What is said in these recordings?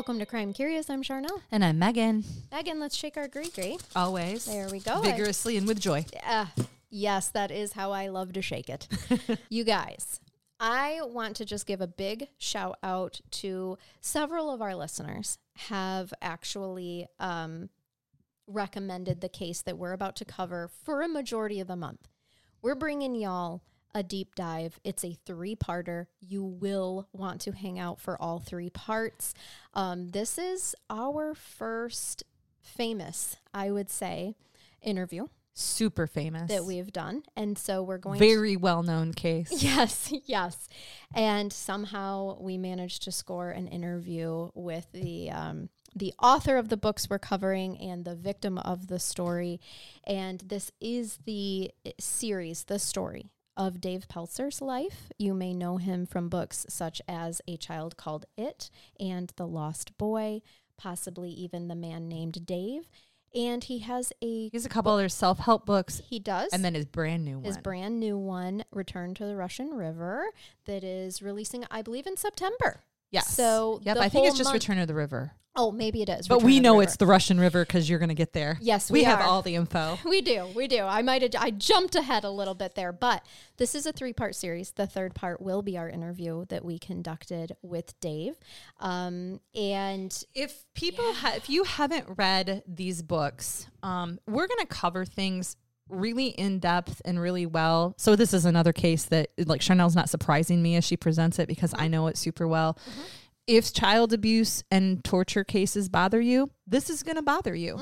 Welcome to Crime Curious. I'm Charnell. And I'm Megan. Megan, let's shake our gree gree. Always. There we go. Vigorously and with joy. Uh, yes, that is how I love to shake it. you guys, I want to just give a big shout out to several of our listeners have actually um, recommended the case that we're about to cover for a majority of the month. We're bringing y'all a deep dive. It's a three parter. You will want to hang out for all three parts. Um, this is our first famous, I would say, interview Super famous. that we've done. And so we're going Very well known case. Yes, yes. And somehow we managed to score an interview with the. Um, the author of the books we're covering and the victim of the story. And this is the series, the story of Dave Pelzer's life. You may know him from books such as A Child Called It and The Lost Boy, possibly even The Man Named Dave. And he has a, He has a couple other self help books he does. and then his brand new one. his brand new one, Return to the Russian River, that is releasing, I believe, in September. Yes. So yep, I think it's just month- Return of the River. Oh, maybe it is. But Return we of the know it's the Russian River because you're going to get there. Yes, we, we have all the info. We do, we do. I might have, I jumped ahead a little bit there, but this is a three part series. The third part will be our interview that we conducted with Dave. Um, and If people, ha- if you haven't read these books, um, we're going to cover things really in depth and really well. So this is another case that like Charnell's not surprising me as she presents it because I know it super well. If child abuse and torture cases bother you, this is going to bother you.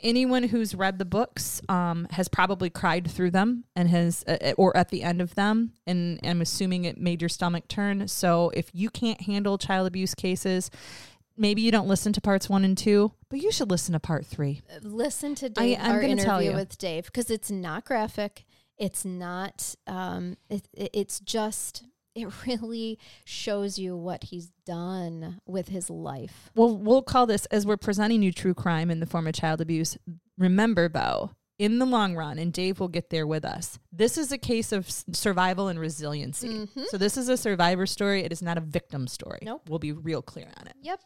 Anyone who's read the books um, has probably cried through them and has, uh, or at the end of them, and I'm assuming it made your stomach turn. So if you can't handle child abuse cases, maybe you don't listen to parts one and two, but you should listen to part three. listen to Dave, I'm our interview you. with Dave, because it's not graphic. It's not, um, it- it's just, it really shows you what he's done with his life. Well, we'll call this as we're presenting you true crime in the form of child abuse. Remember, Bo, in the long run, and Dave will get there with us. This is a case of survival and resiliency. So this is a survivor story. It is not a victim story. Nope. We'll be real clear on it. Yep.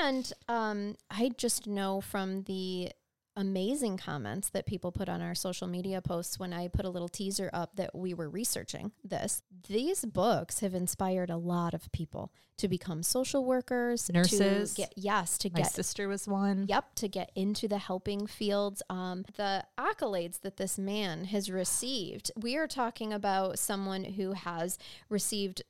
And um, I just know from the amazing comments that people put on our social media posts when I put a little teaser up that we were researching this. These books have inspired a lot of people to become social workers, Nurses. to get yes, to My get sister was one. Yep, to get into the helping fields. Um, the accolades that this man has received, we are talking about someone who has received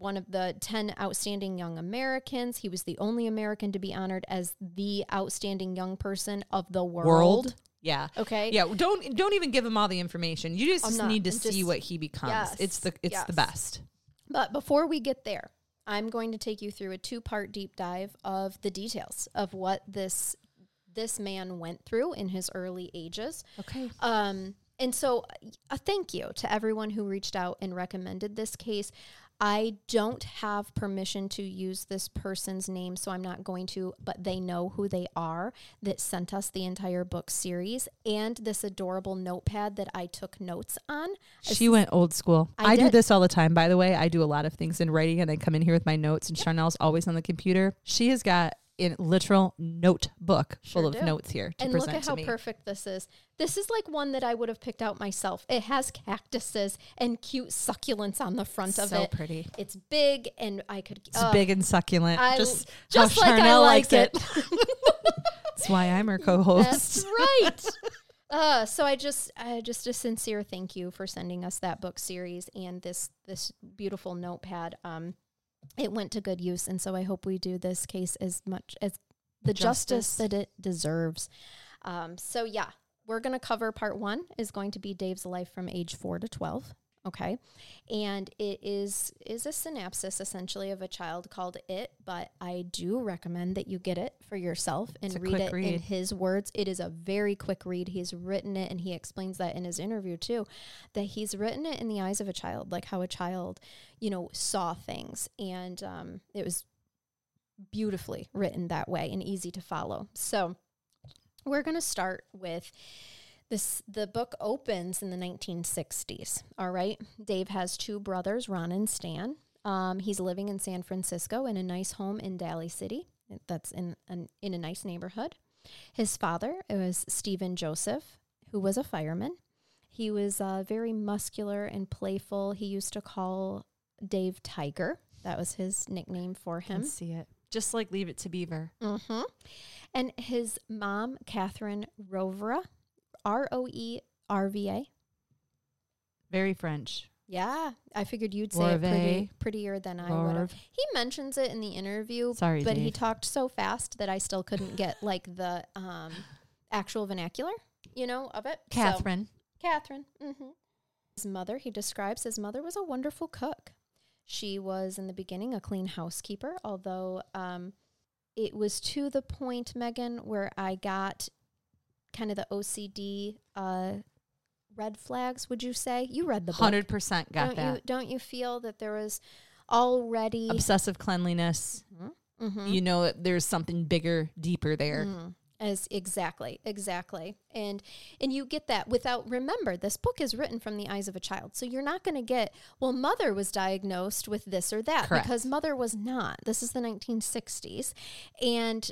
one of the 10 outstanding young Americans. He was the only American to be honored as the outstanding young person of the world. World. Yeah. Okay. Yeah, don't don't even give him all the information. You just not. need to I'm see what he becomes. Yes, It's the it's the best. But before we get there, I'm going to take you through a two-part deep dive of the details of what this this man went through in his early ages. Okay. Um, and so, a thank you to everyone who reached out and recommended this case. I don't have permission to use this person's name, so I'm not going to, but they know who they are that sent us the entire book series and this adorable notepad that I took notes on. She went old school. I I, do this all the time, by the way. I do a lot of things in writing and I come in here with my notes, and Charnell's always on the computer. She has got a literal notebook Sure full of notes here to and look at how me. perfect this is. This is like one that I would have picked out myself. It has cactuses and cute succulents on the front of it so pretty. It's big, and I could. It's oh, big and succulent. I- just just how like I like likes it. That's why I'm her co-host. That's right. Uh, so I just, uh, just a sincere thank you for sending us that book series and this this beautiful notepad. Um, it went to good use. And so I hope we do this case as much as the justice, Justice. that it deserves. Um, so, yeah, we're going to cover part one is going to be Dave's life from age four to 12. Okay. And it is is a synopsis essentially of a child called It, but I do recommend that you get it for yourself and read it in his words. It is a very quick read. He's written it and he explains that in his interview too, that he's written it in the eyes of a child, like how a child, you know, saw things. And um, it was beautifully written that way and easy to follow. So we're going to start with this the book opens in the 1960s all right? Dave has two brothers ron and stan. Um, he's living in san francisco in a nice home in daly city. That's in an, in a nice neighborhood. His father was stephen joseph who was a fireman. He was uh, very muscular and playful. He used to call dave tiger. That was his nickname for him. see it. Just like Leave It to Beaver. Mm-hmm. And his mom, Catherine Roerva, R O E R V A. Very French. Yeah, I figured you'd say it pretty, prettier than I would have. He mentions it in the interview, Sorry, but he talked so fast that I still couldn't get like the um, actual vernacular, you know, of it. So- Catherine. Catherine. hmm His mother, he describes his mother was a wonderful cook. She was in the beginning a clean housekeeper, although um, it was to the point, Megan, where I got kind of the OCD uh, red flags. Would you say you read the book? Hundred percent got don't that. you don't you feel that there was already Obsessive cleanliness. Mhm. You know there's something bigger, deeper there. Mhm. As exactly, exactly, and and you get that without. Remember, this book is written from the eyes of a child, so you're not going to get. Well, mother was diagnosed with this or that Correct. because mother was not. This is the 1960s, and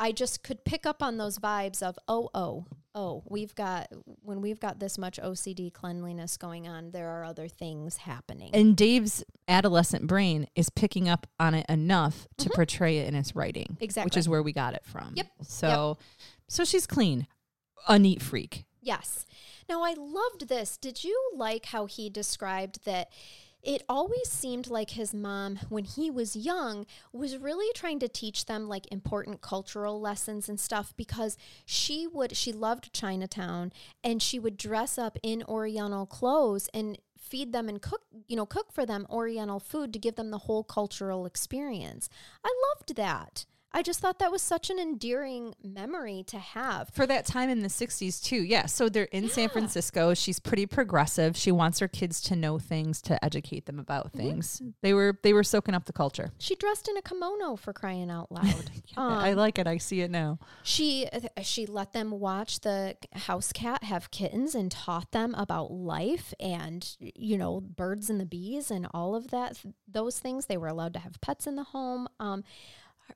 I just could pick up on those vibes of oh oh oh we've got when we've got this much OCD cleanliness going on, there are other things happening. And Dave's adolescent brain is picking up on it enough to portray it in his writing. Exactly. Which Mm-hmm. Is where we got it from. Yep. So so she's clean. A neat freak. Yes. Now, I loved this. Did you like how he described that? It always seemed like his mom, when he was young, was really trying to teach them like important cultural lessons and stuff because she would, she loved Chinatown and she would dress up in Oriental clothes and feed them and cook, you know, cook for them Oriental food to give them the whole cultural experience. I loved that. I just thought that was such an endearing memory to have. For that time in the 60s too. Yeah, so they're in San Francisco. She's pretty progressive. She wants her kids to know things, to educate them about things. They were they were soaking up the culture. She dressed in a kimono for crying out loud. I Um, like it. I see it now. she she let them watch the house cat have kittens and taught them about life and you know birds and the bees and all of that those things. They were allowed to have pets in the home. Um,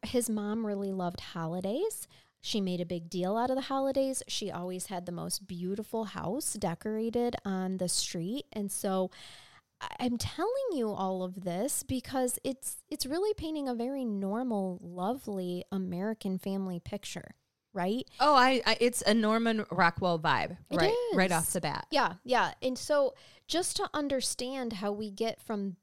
his mom really loved holidays. She made a big deal out of the holidays. She always had the most beautiful house decorated on the street, and so I'm telling you all of this because it's it's really painting a very normal, lovely American family picture, right? Oh, I, I it's a Norman Rockwell vibe. It right. Right off the bat. Yeah, yeah. And so just to understand how we get from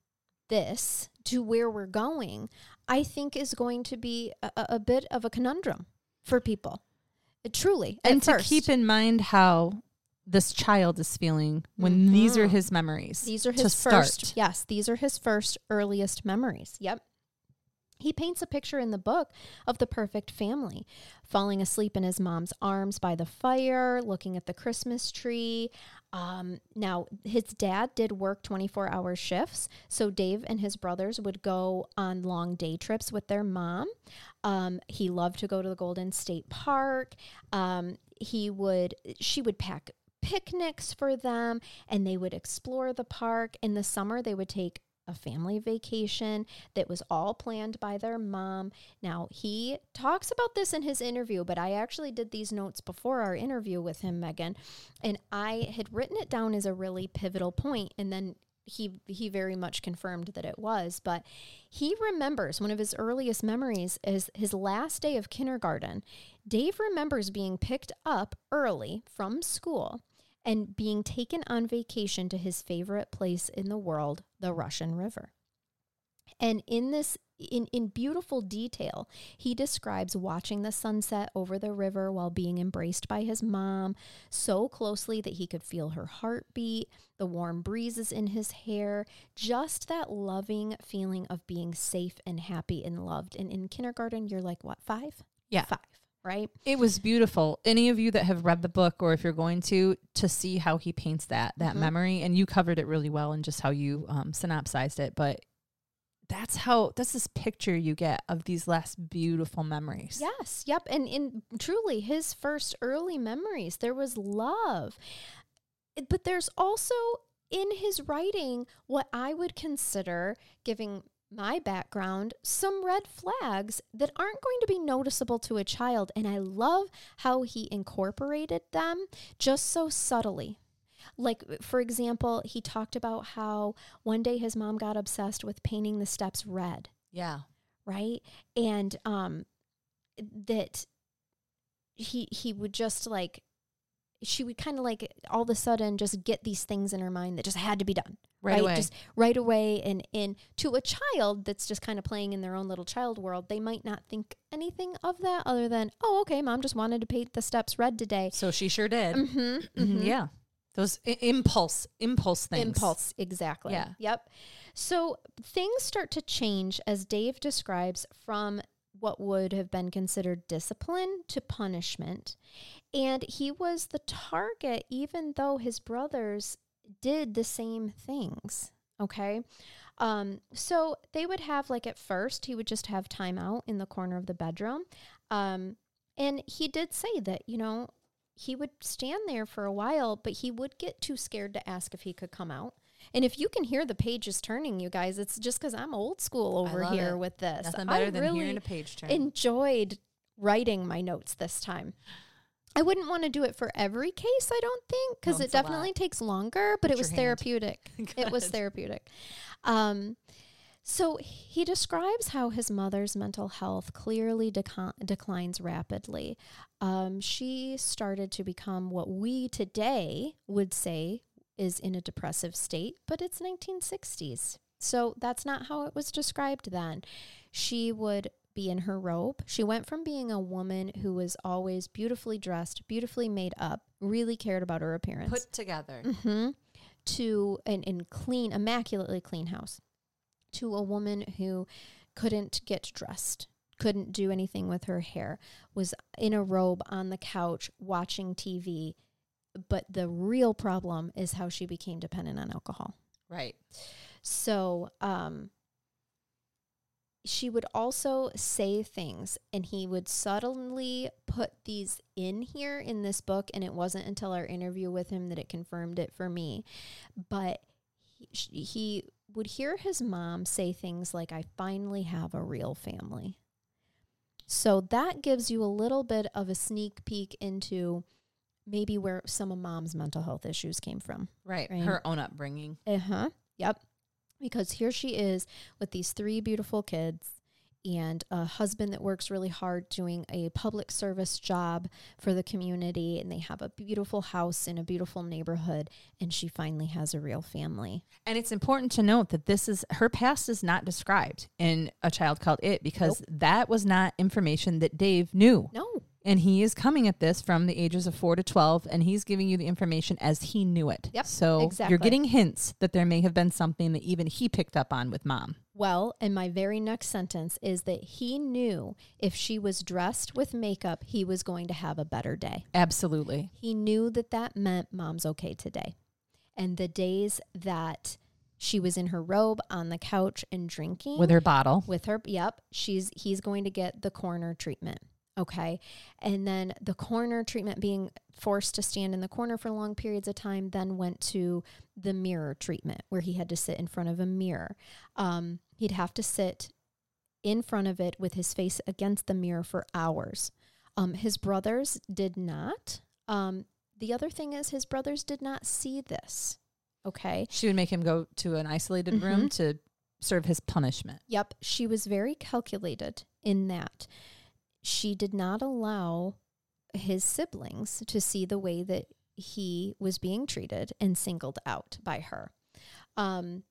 this to where we're going, I think is going to be a, a bit of a conundrum for people. Uh, truly. And to first. keep in mind how this child is feeling when these are Mhm. his memories. These are his start. first. Yes, these are his first earliest memories. Yep. He paints a picture in the book of the perfect family, falling asleep in his mom's arms by the fire, looking at the Christmas tree. Um, now, his dad did work 24 hour shifts. So Dave and his brothers would go on long day trips with their mom. Um, he loved to go to the Golden State Park. Um, he would, she would pack picnics for them and they would explore the park. In the summer, they would take a family vacation that was all planned by their mom. Now, he talks about this in his interview, but I actually did these notes before our interview with him, Megan, and I had written it down as a really pivotal point, and then he he very much confirmed that it was but he remembers one of his earliest memories is his last day of kindergarten dave remembers being picked up early from school and being taken on vacation to his favorite place in the world, the Russian River. And in this in, in beautiful detail, he describes watching the sunset over the river while being embraced by his mom so closely that he could feel her heartbeat, the warm breezes in his hair, just that loving feeling of being safe and happy and loved. And in kindergarten, you're like, what, five? Yeah. Five, right? It was beautiful. Any of you that have read the book, or if you're going to, to see how he paints that that Mhm. memory, and you covered it really well and just how you um, synopsized it, but that's how that's this picture you get of these last beautiful memories. Yes, yep. And in truly his first early memories, there was love. But there's also in his writing what I would consider giving my background some red flags that aren't going to be noticeable to a child. And I love how he incorporated them just so subtly. Like, for example, he talked about how one day his mom got obsessed with painting the steps red Yeah. right and um that he he would just like she would kind of like all of a sudden just get these things in her mind that just had to be done Right, away. just right away and in to a child that's just kind of playing in their own little child world they might not think anything of that other than oh okay mom just wanted to paint the steps red today so she sure did. mm-hmm, Mhm, Yeah. Those I- impulse impulse things. Impulse, exactly. Yeah. Yep. So things start to change as Dave describes from what would have been considered discipline to punishment. And he was the target, even though his brothers did the same things. Okay. Um, so they would have, like, at first, he would just have time out in the corner of the bedroom. Um, and he did say that, you know, he would stand there for a while, but he would get too scared to ask if he could come out. And if you can hear the pages turning, you guys, it's just because I'm old school over here it. with this. Nothing I better than really hearing a page turn. enjoyed writing my notes this time. I wouldn't want to do it for every case, I don't think, because No, it it's a lot. definitely takes longer, but Put it was therapeutic. it was therapeutic. Um, so he describes how his mother's mental health clearly deco- declines rapidly. Um, she started to become what we today would say is in a depressive state, but it's 1960s. So that's not how it was described then. She would be in her robe. She went from being a woman who was always beautifully dressed, beautifully made up, really cared about her appearance Put together. hmm to an in clean, immaculately clean house, to a woman who couldn't get dressed, couldn't do anything with her hair, was in a robe on the couch watching TV. But the real problem is how she became dependent on alcohol. Right. So, um, she would also say things, and he would subtly put these in here in this book. And it wasn't until our interview with him that it confirmed it for me. But he, he would hear his mom say things like, I finally have a real family. So that gives you a little bit of a sneak peek into maybe where some of mom's mental health issues came from. Right. Right. Her own upbringing. Uh huh. Yep. Because here she is with these three beautiful kids and a husband that works really hard doing a public service job for the community. And they have a beautiful house in a beautiful neighborhood. And she finally has a real family. And it's important to note that this is her past is not described in A Child Called It because that was not information that Dave knew. No. And he is coming at this from the ages of four to 12, and he's giving you the information as he knew it. Yep, So exactly. you're getting hints that there may have been something that even he picked up on with mom. Well, and my very next sentence is that he knew if she was dressed with makeup, he was going to have a better day. Absolutely. He knew that that meant mom's okay today. And the days that she was in her robe on the couch and drinking With her bottle. with her, yep, she's he's going to get the corner treatment. Okay. And then the corner treatment being forced to stand in the corner for long periods of time then went to the mirror treatment where he had to sit in front of a mirror. Um, he'd have to sit in front of it with his face against the mirror for hours. Um, his brothers did not. Um, the other thing is, his brothers did not see this. Okay. She would make him go to an isolated room Mhm. to serve his punishment. Yep. She was very calculated in that she did not allow his siblings to see the way that he was being treated and singled out by her. Um,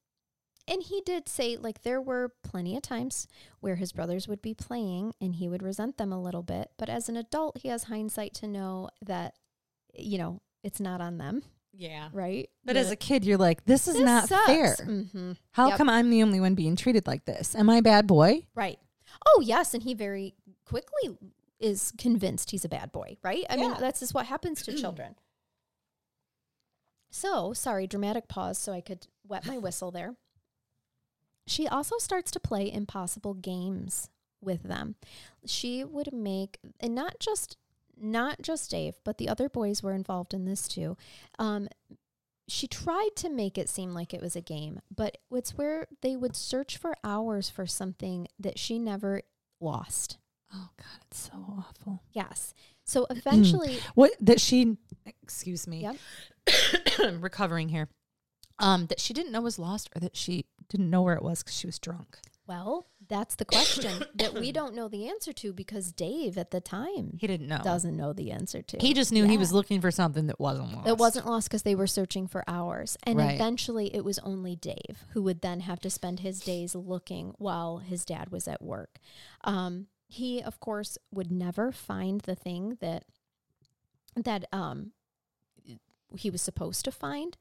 and he did say like there were plenty of times where his brothers would be playing and he would resent them a little bit but as an adult he has hindsight to know that you know it's not on them Yeah. right But The- as a kid, you're like, this is this not sucks. fair. Mhm. How Yep. come I'm the only one being treated like this? Am I a bad boy? right oh yes and he very quickly is convinced he's a bad boy right? I mean that's just what happens to children. So sorry dramatic pause so i could wet my whistle there. She also starts to play impossible games with them. She would make and not just not just dave but the other boys were involved in this too. Um, she tried to make it seem like it was a game but it's where they would search for hours for something that she never lost Oh God, it's so awful. yes so eventually What that she? Excuse me. Yep. I'm recovering here. Um, that she didn't know was lost, or that she didn't know where it was because she was drunk. well that's the question that we don't know the answer to because dave at the time He didn't know. doesn't know the answer to He just knew he was looking for something that wasn't lost. It wasn't lost because they were searching for hours. And Right. eventually it was only Dave who would then have to spend his days looking while his dad was at work. Um, he, of course, would never find the thing that that um, he was supposed to find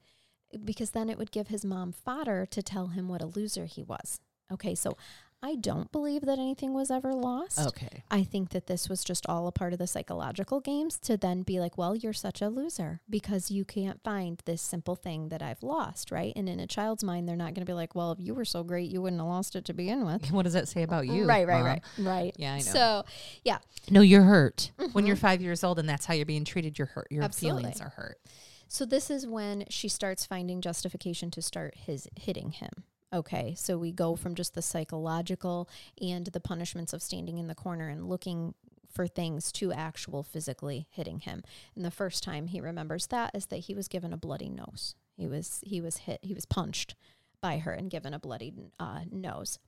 because then it would give his mom fodder to tell him what a loser he was. Okay, so I don't believe that anything was ever lost. Okay. I think that this was just all a part of the psychological games to then be like, well, you're such a loser because you can't find this simple thing that I've lost, right? And in a child's mind, they're not going to be like, well, if you were so great, you wouldn't have lost it to begin with. What does that say about you? right, right, Mom? right, right. Yeah, I know. So, yeah, No, you're hurt when Mhm. you're five years old, and that's how you're being treated. You're hurt. Your Absolutely. feelings are hurt. So this is when she starts finding justification to start his hitting him. Okay, so we go from just the psychological and the punishments of standing in the corner and looking for things to actual physically hitting him. And the first time he remembers that is that he was given a bloody nose. He was he was hit. He was punched by her and given a bloody uh, nose.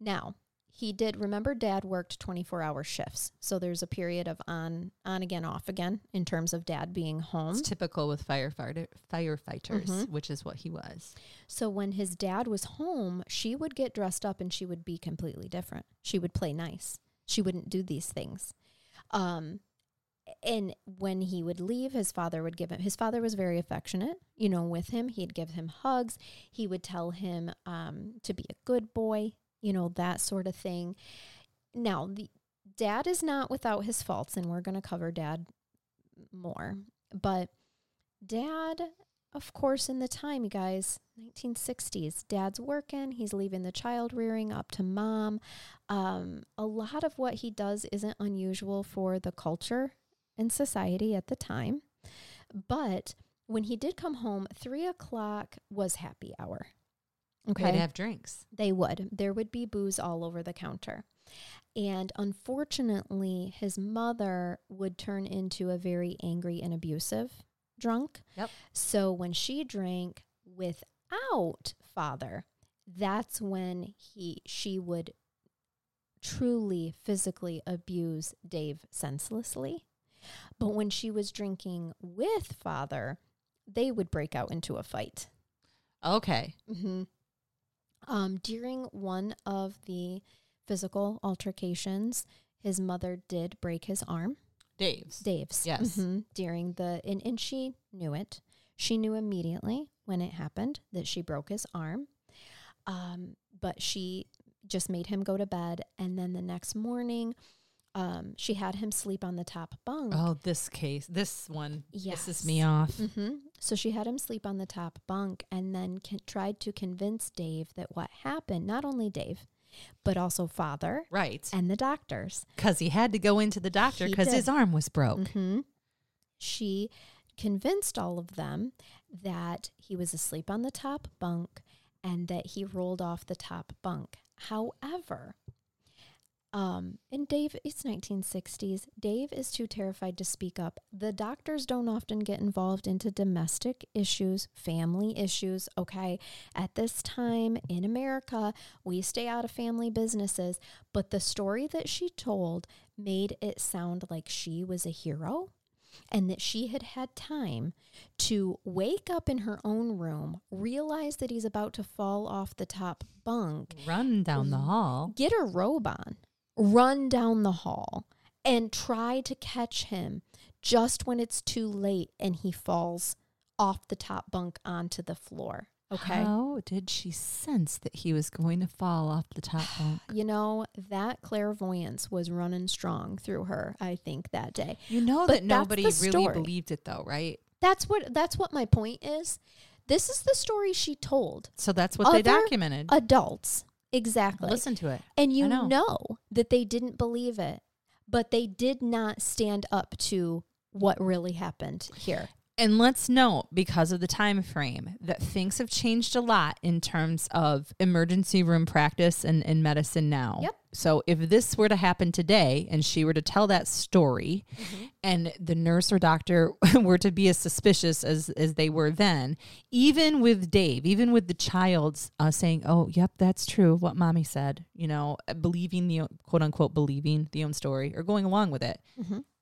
Now he did remember dad worked 24 hour shifts so there's a period of on on again off again in terms of dad being home It's typical with firefighter firefighters, Mhm. which is what he was. So when his dad was home, she would get dressed up and she would be completely different. She would play nice. She wouldn't do these things. Um and when he would leave, his father would give him his father was very affectionate, you know, with him. He'd give him hugs. He would tell him um to be a good boy, you know, that sort of thing. Now, the dad is not without his faults, and we're gonna cover dad more. But dad of course, in the time, you guys, 1960s, dad's working, he's leaving the child rearing up to mom. Um, a lot of what he does isn't unusual for the culture and society at the time. But when he did come home, three o'clock was happy hour. Okay. They'd have drinks. They would. There would be booze all over the counter. And unfortunately, his mother would turn into a very angry and abusive drunk. Yep. So when she drank without father, that's when he she would truly physically abuse Dave senselessly. But when she was drinking with father, they would break out into a fight. Okay. Mm-hmm. Um, during one of the physical altercations, his mother did break his arm, Dave's. Dave's. Yes. mhm, during the and, and she knew it. She knew immediately when it happened that she broke his arm. Um, but she just made him go to bed, and then the next morning, um, she had him sleep on the top bunk. Oh, this case, this one pisses me Yes. off. hmm So she had him sleep on the top bunk and then con- tried to convince Dave that what happened, not only Dave, but also father Right. and the doctors. Because he had to go into the doctor because his arm was broke. hmm She convinced all of them that he was asleep on the top bunk and that he rolled off the top bunk. However, um, and Dave, it's 1960s. Dave is too terrified to speak up. The doctors don't often get involved into domestic issues, family issues. Okay. At this time in America, we stay out of family businesses. But the story that she told made it sound like she was a hero and that she had had time to wake up in her own room, realize that he's about to fall off the top bunk, Run down the hall. get a robe on, run down the hall, and try to catch him just when it's too late and he falls off the top bunk onto the floor. Okay. How did she sense that he was going to fall off the top bunk? You know, that clairvoyance was running strong through her, I think, that day. You know But that nobody really believed it though, right? That's what that's what my point is. This is the story she told So that's what they documented. adults. Exactly. Listen to it. And you know. know. that they didn't believe it, but they did not stand up to what really happened here. And let's note, because of the time frame, that things have changed a lot in terms of emergency room practice and, and medicine now. Yep. So if this were to happen today and she were to tell that story and the nurse or doctor were to be as suspicious as, as they were then, even with Dave, even with the child's uh, saying, oh, yep, that's true, what mommy said, you know, believing the quote unquote believing the own story or going along with it,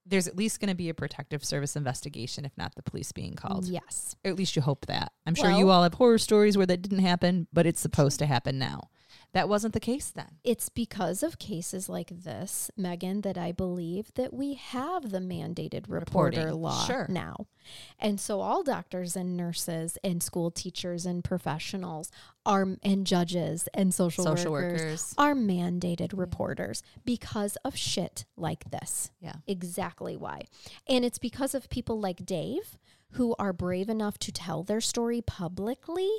there's at least going to be a protective service investigation, if not the police being called. Yes. Or at least you hope that. I'm sure you all have horror stories where that didn't happen, but it's supposed to happen now. That wasn't the case then. It's because of cases like this, Megan, that I believe that we have the mandated reporter Reporting, law sure. now. And so all doctors and nurses and school teachers and professionals are and judges and social, Social workers, workers. are mandated reporters because of shit like this. Yeah. Exactly why. And it's because of people like Dave who are brave enough to tell their story publicly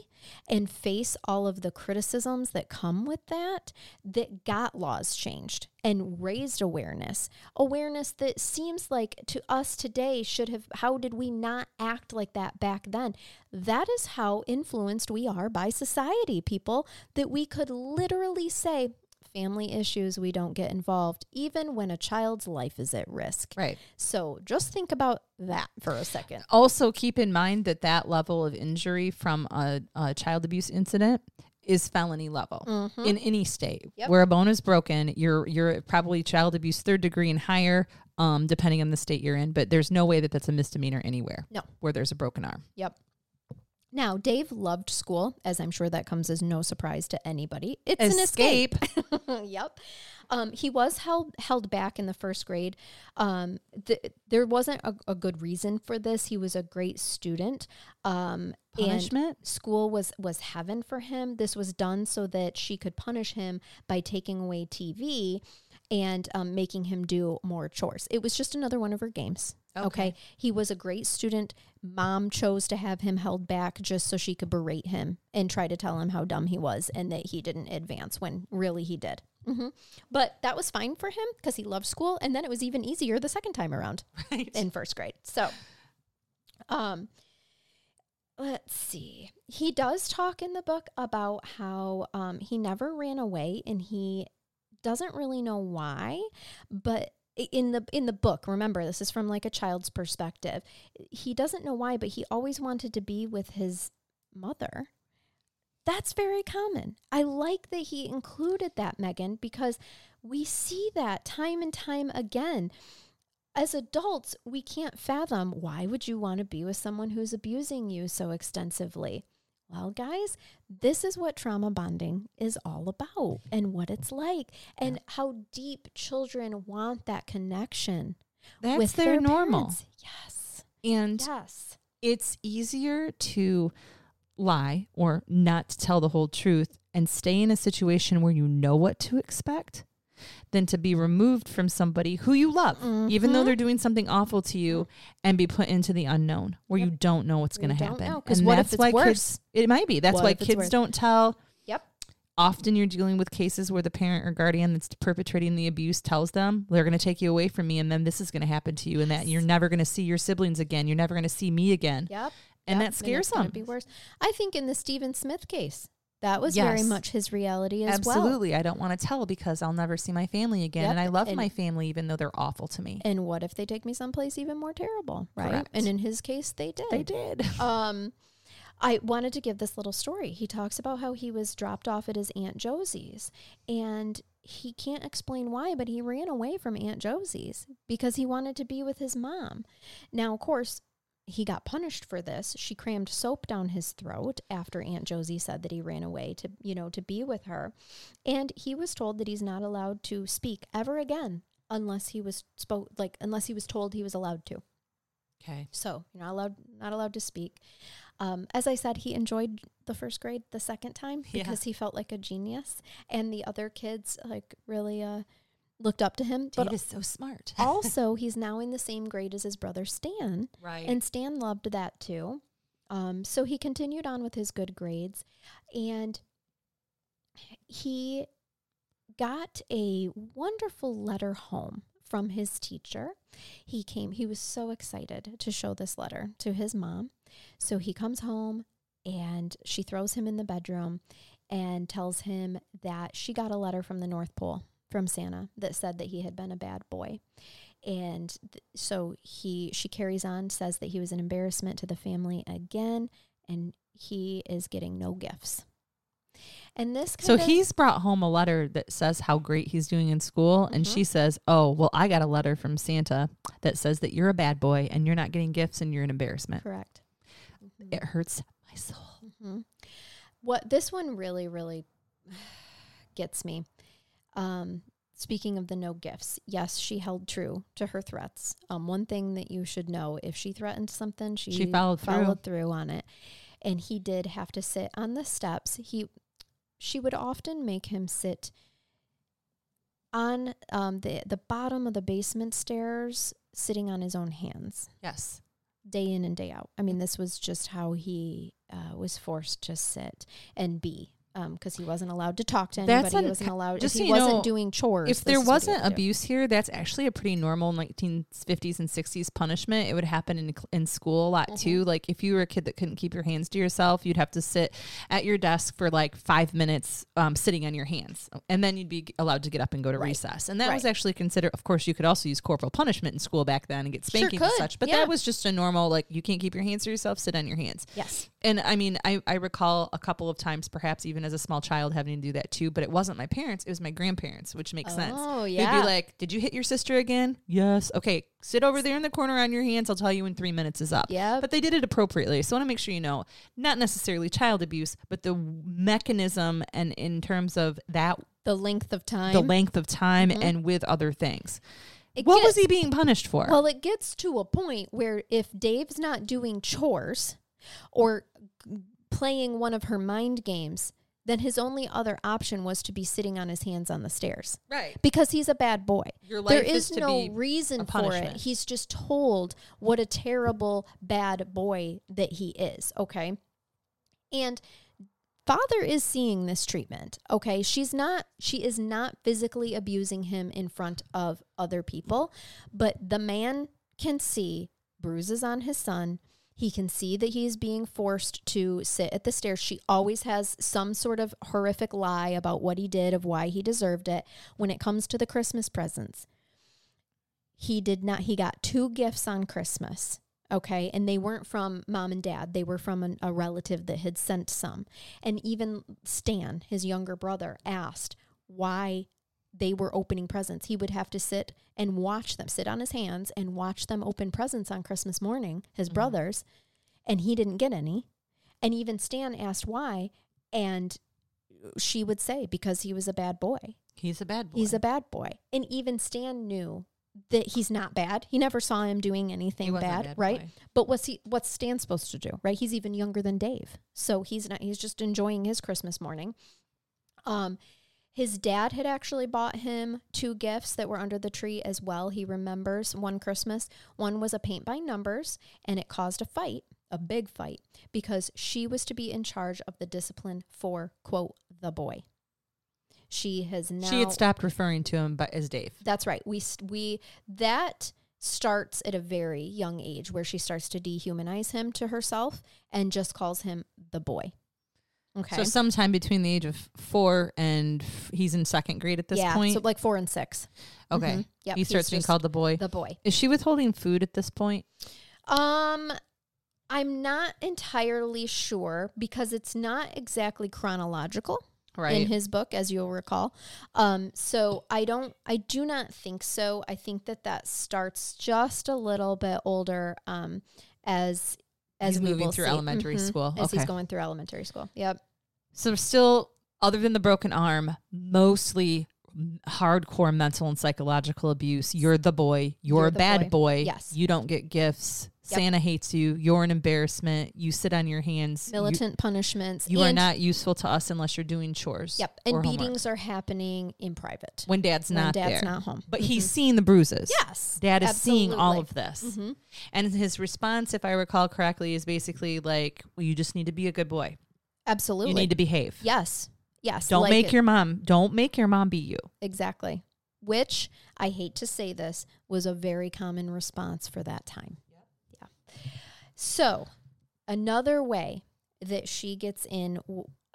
and face all of the criticisms that come with that that got laws changed and raised awareness. Awareness that seems like to us today should have how did we not act like that back then? That is how influenced we are by society, people, that we could literally say family issues we don't get involved even when a child's life is at risk. Right. So just think about that for a second. Also, keep in mind that that level of injury from a, a child abuse incident is felony level in any state Yep. where a bone is broken. You're you're probably child abuse third degree and higher, um, depending on the state you're in. But there's no way that that's a misdemeanor anywhere. No. where there's a broken arm. Yep. Now, Dave loved school, as I'm sure that comes as no surprise to anybody. It's an escape. yep. Um, he was held held back in the first grade. Um, th- there wasn't a, a good reason for this. He was a great student. Um, Punishment. school was was heaven for him. This was done so that she could punish him by taking away TV and um, making him do more chores. It was just another one of her games. Okay. Okay. He was a great student. Mom chose to have him held back just so she could berate him and try to tell him how dumb he was and that he didn't advance when really he did. hmm But that was fine for him because he loved school. And then it was even easier the second time around Right. in first grade. So, um, let's see. He does talk in the book about how um, he never ran away and he doesn't really know why, but in the in the book, remember this is from like a child's perspective. He doesn't know why, but he always wanted to be with his mother. That's very common. I like that he included that, Megan, because we see that time and time again as adults, we can't fathom why would you want to be with someone who's abusing you so extensively? Well, guys, this is what trauma bonding is all about and what it's like and how deep children want that connection That's with their, normal. parents. Yes. And Yes. it's easier to lie or not tell the whole truth and stay in a situation where you know what to expect than to be removed from somebody who you love, even though Mhm. they're doing something awful to you, and be put into the unknown where you don't know what's going to happen. Because And what if that's it's why worse? kids. It might be. That's What why kids don't tell. Yep. Often you're dealing with cases where the parent or guardian that's perpetrating the abuse tells them they're going to take you away from me, and then this is going to happen to you, and that you're never going to see your siblings again. You're never going to see me again. Yep. And Yep, that scares them. Be worse. I think in the Stephen Smith case, that was very much his reality as well. Absolutely. I don't want to tell because I'll never see my family again. Yep, And I love and- my family even though they're awful to me. And what if they take me someplace even more terrible, right? Correct. And in his case, they did. They did. um I wanted to give this little story. He talks about how he was dropped off at his aunt Josie's and he can't explain why, but he ran away from Aunt Josie's because he wanted to be with his mom. Now, of course, he got punished for this. She crammed soap down his throat after Aunt Josie said that he ran away to, you know, to be with her. And he was told that he's not allowed to speak ever again unless he was spoke like unless he was told he was allowed to. Okay. So you're not allowed not allowed to speak. Um, as I said, he enjoyed the first grade the second time Yeah. because he felt like a genius, and the other kids like really uh, looked up to him. Dave But is so smart. also, he's now in the same grade as his brother Stan, right. and Stan loved that too. Um, so he continued on with his good grades, and he got a wonderful letter home from his teacher. He came, he was so excited to show this letter to his mom. So he comes home and she throws him in the bedroom and tells him that she got a letter from the North Pole from Santa that said that he had been a bad boy. And th- so he she carries on says that he was an embarrassment to the family again and he is getting no gifts. And this so he's brought home a letter that says how great he's doing in school. And Mhm. she says, Oh, well, I got a letter from Santa that says that you're a bad boy and you're not getting gifts and you're an embarrassment. correct. Mhm. It hurts my soul. hmm What this one really, really gets me. Um, speaking of the no gifts, yes, she held true to her threats. Um, one thing that you should know: if she threatened something, she, She followed through. followed through on it. And he did have to sit on the steps. He, she would often make him sit on um, the the bottom of the basement stairs, sitting on his own hands Yes. day in and day out. I mean, this was just how he uh, was forced to sit and be because he wasn't allowed to talk to anybody. That's he wasn't allowed. just so he you wasn't know, doing chores. If there is what he wasn't to do. abuse here, that's actually a pretty normal 1950s and 60s punishment. It would happen in in school a lot Mhm. too. Like if you were a kid that couldn't keep your hands to yourself, you'd have to sit at your desk for like five minutes, um, sitting on your hands, and then you'd be allowed to get up and go to Right. recess. And that was actually considered. Of course, you could also use corporal punishment in school back then and get Sure spankings and such. But yeah. that was just a normal like you can't keep your hands to yourself, sit on your hands yes, and I mean, I, I recall a couple of times, perhaps even as a small child, having to do that too. But it wasn't my parents; it was my grandparents, which makes sense. Oh yeah. They'd be like, "Did you hit your sister again?" Yes. Okay, sit over there in the corner on your hands. I'll tell you when three minutes is up. Yeah. But they did it appropriately, so I want to make sure you know, not necessarily child abuse, but the mechanism and in terms of that, the length of time. the length of time, Mhm. and with other things. It what get- was he being punished for? Well, it gets to a point where if Dave's not doing chores or playing one of her mind games, then his only other option was to be sitting on his hands on the stairs right. because he's a bad boy. There is is no reason for it. He's just told what a terrible bad boy that he is, okay? And father is seeing this treatment, okay? She's not she is not physically abusing him in front of other people, but the man can see bruises on his son. He can see that he's being forced to sit at the stairs. She always has some sort of horrific lie about what he did, of why he deserved it. When it comes to the Christmas presents, he did not, he got two gifts on Christmas. Okay. And they weren't from mom and dad, they were from an, a relative that had sent some. And even Stan, his younger brother, asked why they were opening presents. He would have to sit and watch them, sit on his hands and watch them open presents on Christmas morning, his Mhm. brothers, and he didn't get any. And even Stan asked why, and she would say because he was a bad boy. He's a bad boy. He's a bad boy. And even Stan knew that he's not bad. He never saw him doing anything bad, bad right? boy. But what's he what's Stan supposed to do, right? He's even younger than Dave. So he's not he's just enjoying his Christmas morning. Um his dad had actually bought him two gifts that were under the tree as well. He remembers one Christmas. One was a paint by numbers, and it caused a fight, a big fight, because she was to be in charge of the discipline for, quote, the boy. She has now. she had stopped referring to him but as Dave. That's right. We we that starts at a very young age where she starts to dehumanize him to herself and just calls him the boy. Okay. So sometime between the age of four and f- he's in second grade at this yeah, point. so like four and six. okay, Mhm. Yep, he starts being called the boy. the boy. Is she withholding food at this point? Um, I'm not entirely sure because it's not exactly chronological. Right. in his book, as you'll recall. Um, so I don't, I do not think so. I think that that starts just a little bit older um, as as He's moving through see. elementary Mhm. school. as he's going through elementary school. Yep. So still, other than the broken arm, mostly hardcore mental and psychological abuse. You're the boy. You're, You're a bad boy. boy. Yes. You don't get gifts. Yep. Santa hates you. You're an embarrassment. You sit on your hands. You- Militant punishments. You, are not useful to us unless you're doing chores. Yep. And or homework. beatings are happening in private when dad's when not dad's there. not home. But he's seeing the bruises. yes. Dad is seeing all of this. Mhm. And his response, if I recall correctly, is basically like, well, you just need to be a good boy. Absolutely. You need to behave. Yes. Yes. Don't like make it- your mom, don't make your mom beat you. Exactly. Which I hate to say this was a very common response for that time. So, another way that she gets in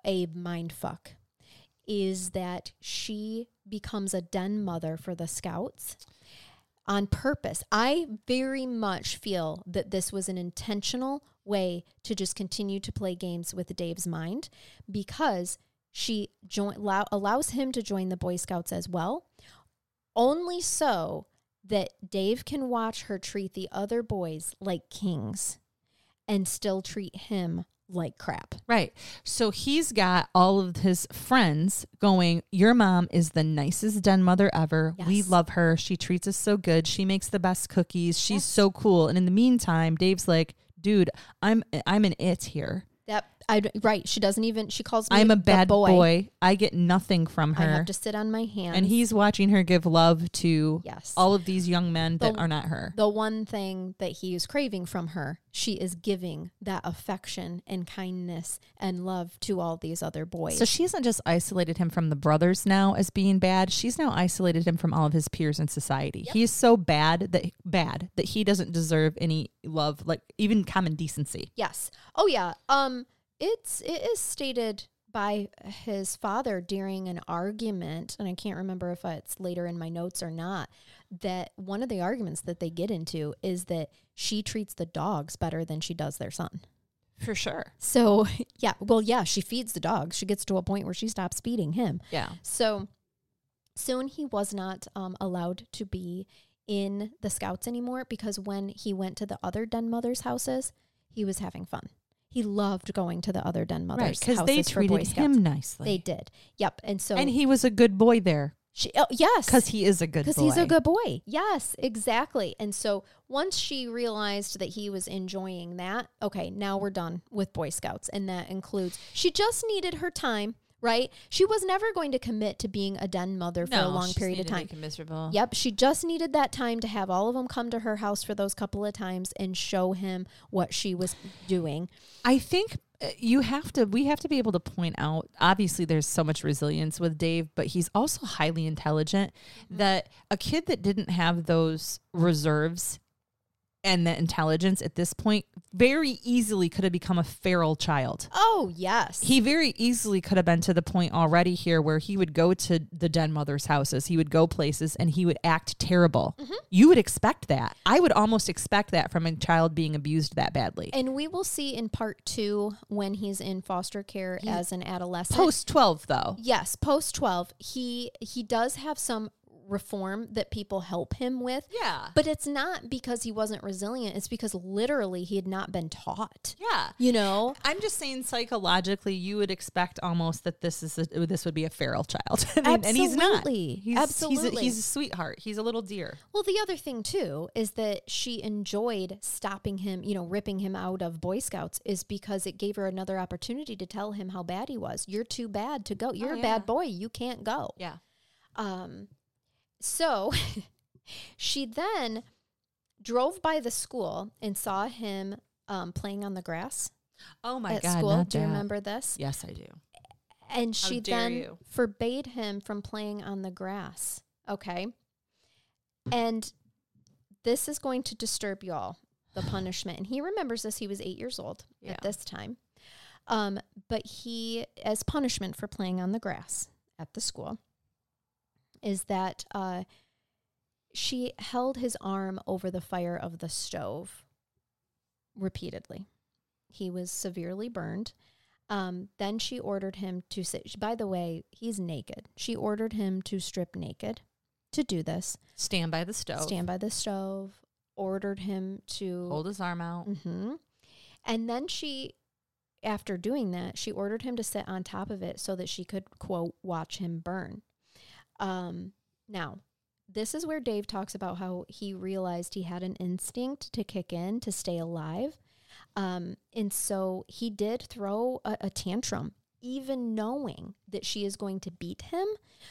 a mind fuck is that she becomes a den mother for the scouts on purpose. I very much feel that this was an intentional way to just continue to play games with Dave's mind because she allow, allows him to join the Boy Scouts as well, only so that Dave can watch her treat the other boys like kings and still treat him like crap. Right. So he's got all of his friends going, Your mom is the nicest den mother ever. We love her. She treats us so good. She makes the best cookies. She's Yes. so cool. And in the meantime, Dave's like, Dude, I'm I'm an it here. That I right. She doesn't even. She calls me. I'm a the bad boy. boy. I get nothing from her. I have to sit on my hands. and he's watching her give love to yes. all of these young men that are not her. the one thing that he is craving from her, she is giving that affection and kindness and love to all these other boys. So she hasn't just isolated him from the brothers now as being bad. She's now isolated him from all of his peers in society. Yep. He is so bad that bad that he doesn't deserve any love, like even common decency. yes. Oh yeah. Um it's it is stated by his father during an argument and I can't remember if it's later in my notes or not that one of the arguments that they get into is that she treats the dogs better than she does their son. For sure. So, yeah, well yeah, she feeds the dogs. She gets to a point where she stops feeding him. Yeah. So soon he was not um, allowed to be in the scouts anymore because when he went to the other den mothers' houses, he was having fun. He loved going to the other den mothers' Right. Because they for Boy treated him nicely. They did. Yep. And so and he was a good boy there she, oh, yes, because he is a good boy. because he's a good boy. Yes, exactly. And so once she realized that he was enjoying that, okay, now we're done with Boy Scouts. And that includes, she just needed her time, right? She was never going to commit to being a den mother for a long period of time. miserable. Yep, she just needed that time to have all of them come to her house for those couple of times and show him what she was doing. I think uh, you have to we have to be able to point out obviously there's so much resilience with Dave but he's also highly intelligent that a kid that didn't have those reserves and the intelligence at this point very easily could have become a feral child. Oh, yes. He very easily could have been to the point already here where he would go to the den mothers' houses, he would go places and he would act terrible. Mm-hmm. You would expect that. I would almost expect that from a child being abused that badly. and we will see in part two when he's in foster care as an adolescent. Post 12 though. yes, post 12, he he does have some reform that people help him with. Yeah. But it's not because he wasn't resilient. It's because literally he had not been taught. Yeah. You know? I'm just saying psychologically you would expect almost that this is a, this would be a feral child. I mean, and he's not. Absolutely. He's, He's a, Absolutely. he's a sweetheart. He's a little deer. Well, the other thing too is that she enjoyed stopping him, you know, ripping him out of Boy Scouts is because it gave her another opportunity to tell him how bad he was. You're too bad to go. You're Oh, a bad boy. You can't go. Yeah. Um, so she then drove by the school and saw him um, playing on the grass Oh my at god. school. not Do you that. remember this? Yes, I do. And she then you. forbade him from playing on the grass. Okay. And this is going to disturb you all, the punishment. And he remembers this. He was eight years old Yeah. at this time. Um, but he, as punishment for playing on the grass at the school, is that uh, she held his arm over the fire of the stove repeatedly. He was severely burned. Um, then she ordered him to sit. By the way, he's naked. She ordered him to strip naked to do this. Stand by the stove. Stand by the stove. Ordered him to Hold his arm out. Mm-hmm. And then she, after doing that, she ordered him to sit on top of it so that she could, quote, watch him burn. Um, now, this is where Dave talks about how he realized he had an instinct to kick in to stay alive. Um, and so he did throw a, a tantrum, even knowing that she is going to beat him.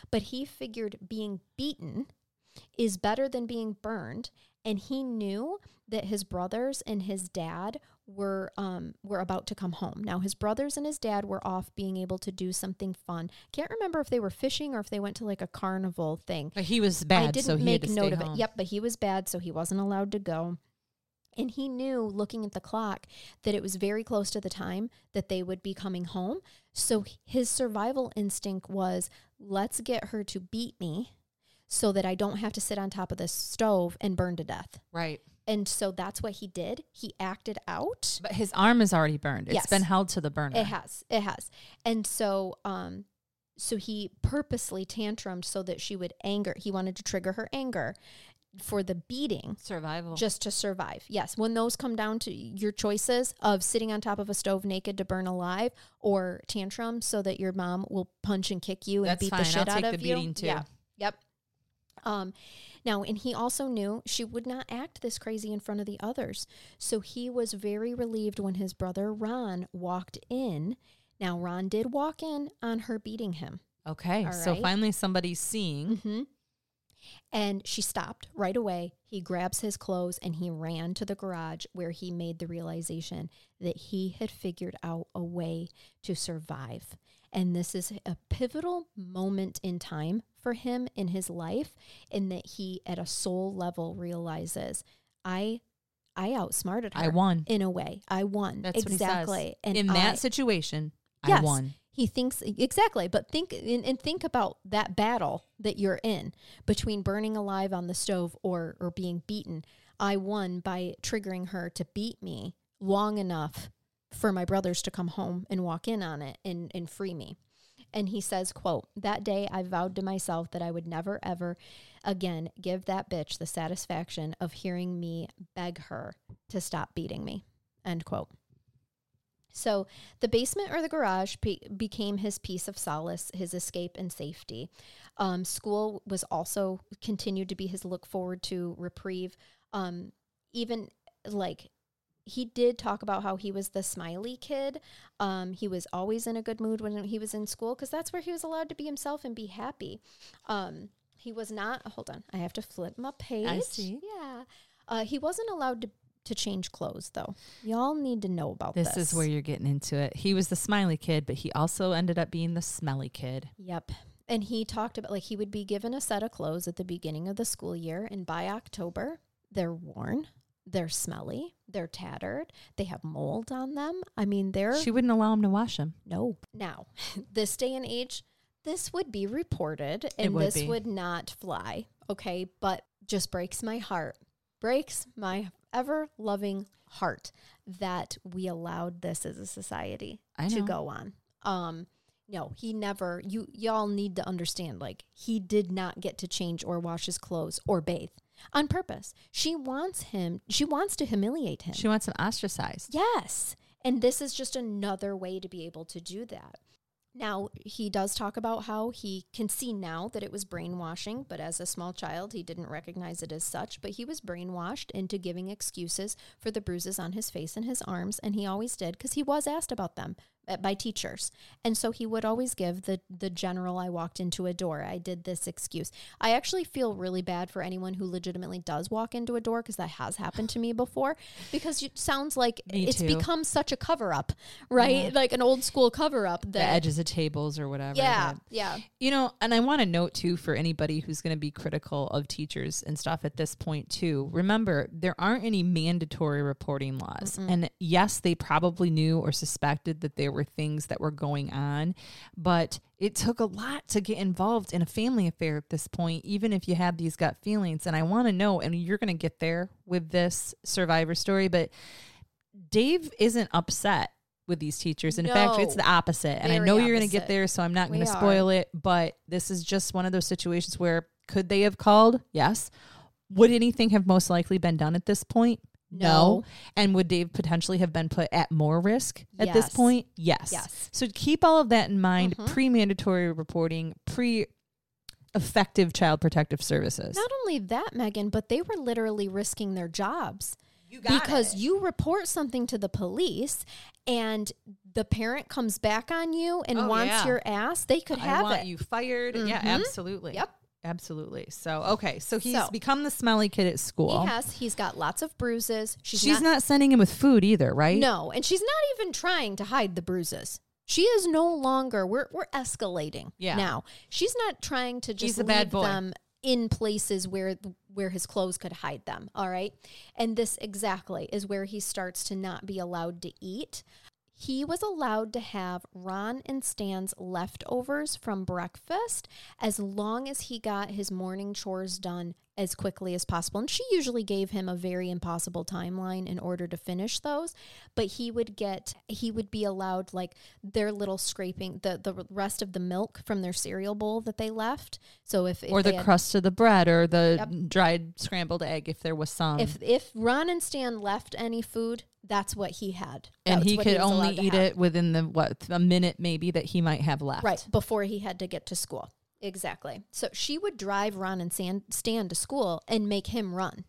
But he figured being beaten is better than being burned. And he knew that his brothers and his dad were um, were about to come home. Now his brothers and his dad were off being able to do something fun. Can't remember if they were fishing or if they went to like a carnival thing. But he was bad, I didn't so he make had to note stay of home. it. Yep, but he was bad, so he wasn't allowed to go. And he knew, looking at the clock, that it was very close to the time that they would be coming home. So his survival instinct was, let's get her to beat me so that I don't have to sit on top of this stove and burn to death. Right. And so that's what he did. He acted out. But his arm is already burned. It's Yes. been held to the burner. It has. It has. And so um so he purposely tantrumed so that she would anger. He wanted to trigger her anger for the beating Survival. just to survive. Yes, when those come down to your choices of sitting on top of a stove naked to burn alive or tantrum so that your mom will punch and kick you and That's beat fine. the shit I'll out take of the you. beating, too. Yeah. Yep. Um now and he also knew she would not act this crazy in front of the others. So he was very relieved when his brother Ron walked in. Now Ron did walk in on her beating him. okay. All So finally somebody's seeing. Mm-hmm. And she stopped right away. He grabs his clothes and he ran to the garage where he made the realization that he had figured out a way to survive. And this is a pivotal moment in time for him in his life, in that he, at a soul level, realizes I, I outsmarted her. I won. in a way. I won That's exactly. what he says. And In I- that situation, I won. he thinks exactly, but think and, and think about that battle that you're in between burning alive on the stove or or being beaten. I won by triggering her to beat me long enough for my brothers to come home and walk in on it and and free me. And he says, quote, that day I vowed to myself that I would never ever again give that bitch the satisfaction of hearing me beg her to stop beating me. End quote. So the basement or the garage be- became his piece of solace, his escape and safety. Um, school was also continued to be his look forward to reprieve. Um, even like he did talk about how he was the smiley kid. Um, he was always in a good mood when he was in school because that's where he was allowed to be himself and be happy. Um, he was not. Hold on, I have to flip my page. I see. Yeah, uh, he wasn't allowed to to change clothes though. Y'all need to know about this. This is where you're getting into it. He was the smiley kid, but he also ended up being the smelly kid. Yep. And he talked about like he would be given a set of clothes at the beginning of the school year, and by October, they're worn, they're smelly, they're tattered, they have mold on them. I mean, they're She wouldn't allow him to wash them. no. Now, this day and age, this would be reported and would this be. would not fly. Okay. But just breaks my heart, breaks my ever loving heart that we allowed this as a society to go on. Um, no, he never, you, y'all need to understand, like, he did not get to change or wash his clothes or bathe on purpose. She wants him, she wants to humiliate him. She wants him ostracized. Yes. And this is just another way to be able to do that. Now, he does talk about how he can see now that it was brainwashing, but as a small child, he didn't recognize it as such. But he was brainwashed into giving excuses for the bruises on his face and his arms, and he always did because he was asked about them Uh, by teachers. And so he would always give the, the general, I walked into a door, I did this excuse. I actually feel really bad for anyone who legitimately does walk into a door because that has happened to me before because it sounds like Me it's too. become such a cover up, right? Like an old school cover up The edges of tables or whatever. yeah, but- yeah. You know, and I want to note too for anybody who's going to be critical of teachers and stuff at this point too. Remember, there aren't any mandatory reporting laws. And yes, they probably knew or suspected that they were things that were going on, but it took a lot to get involved in a family affair at this point, even if you had these gut feelings. And I want to know, and you're going to get there with this survivor story, but Dave isn't upset with these teachers. And in fact, it's the opposite. And I know you're going to get there, so I'm not going to spoil it. But this is just one of those situations where could they have called? Yes. Would anything have most likely been done at this point? No. And would Dave potentially have been put at more risk at this point? Yes. Yes. So keep all of that in mind. Mhm. Pre mandatory reporting, pre effective child protective services. Not only that, Megan, but they were literally risking their jobs. you because you report something to the police and the parent comes back on you and Oh, wants yeah. your ass, they could I have want it. you fired. Yeah, Mhm. absolutely. Yep. Absolutely. So okay, so he's So- become the smelly kid at school. He has. He's got lots of bruises. She's, She's not, not, sending him with food either, right? No, and she's not even trying to hide the bruises. She is no longer. We're we're escalating. Yeah. Now she's not trying to He's just bad leave boy. them in places where where his clothes could hide them. All right, and this exactly is where he starts to not be allowed to eat. He was allowed to have Ron and Stan's leftovers from breakfast as long as he got his morning chores done as quickly as possible. And she usually gave him a very impossible timeline in order to finish those. But he would get, he would be allowed like their little scraping, the, the rest of the milk from their cereal bowl that they left. So if, if Or the had- crust of the bread or the Yep. dried scrambled egg if there was some. if if Ron and Stan left any food, that's what he had. and he could was only eat have. it within the what a minute maybe that he might have left. Right, before he had to get to school. Exactly. So she would drive Ron and San, Stan to school and make him run.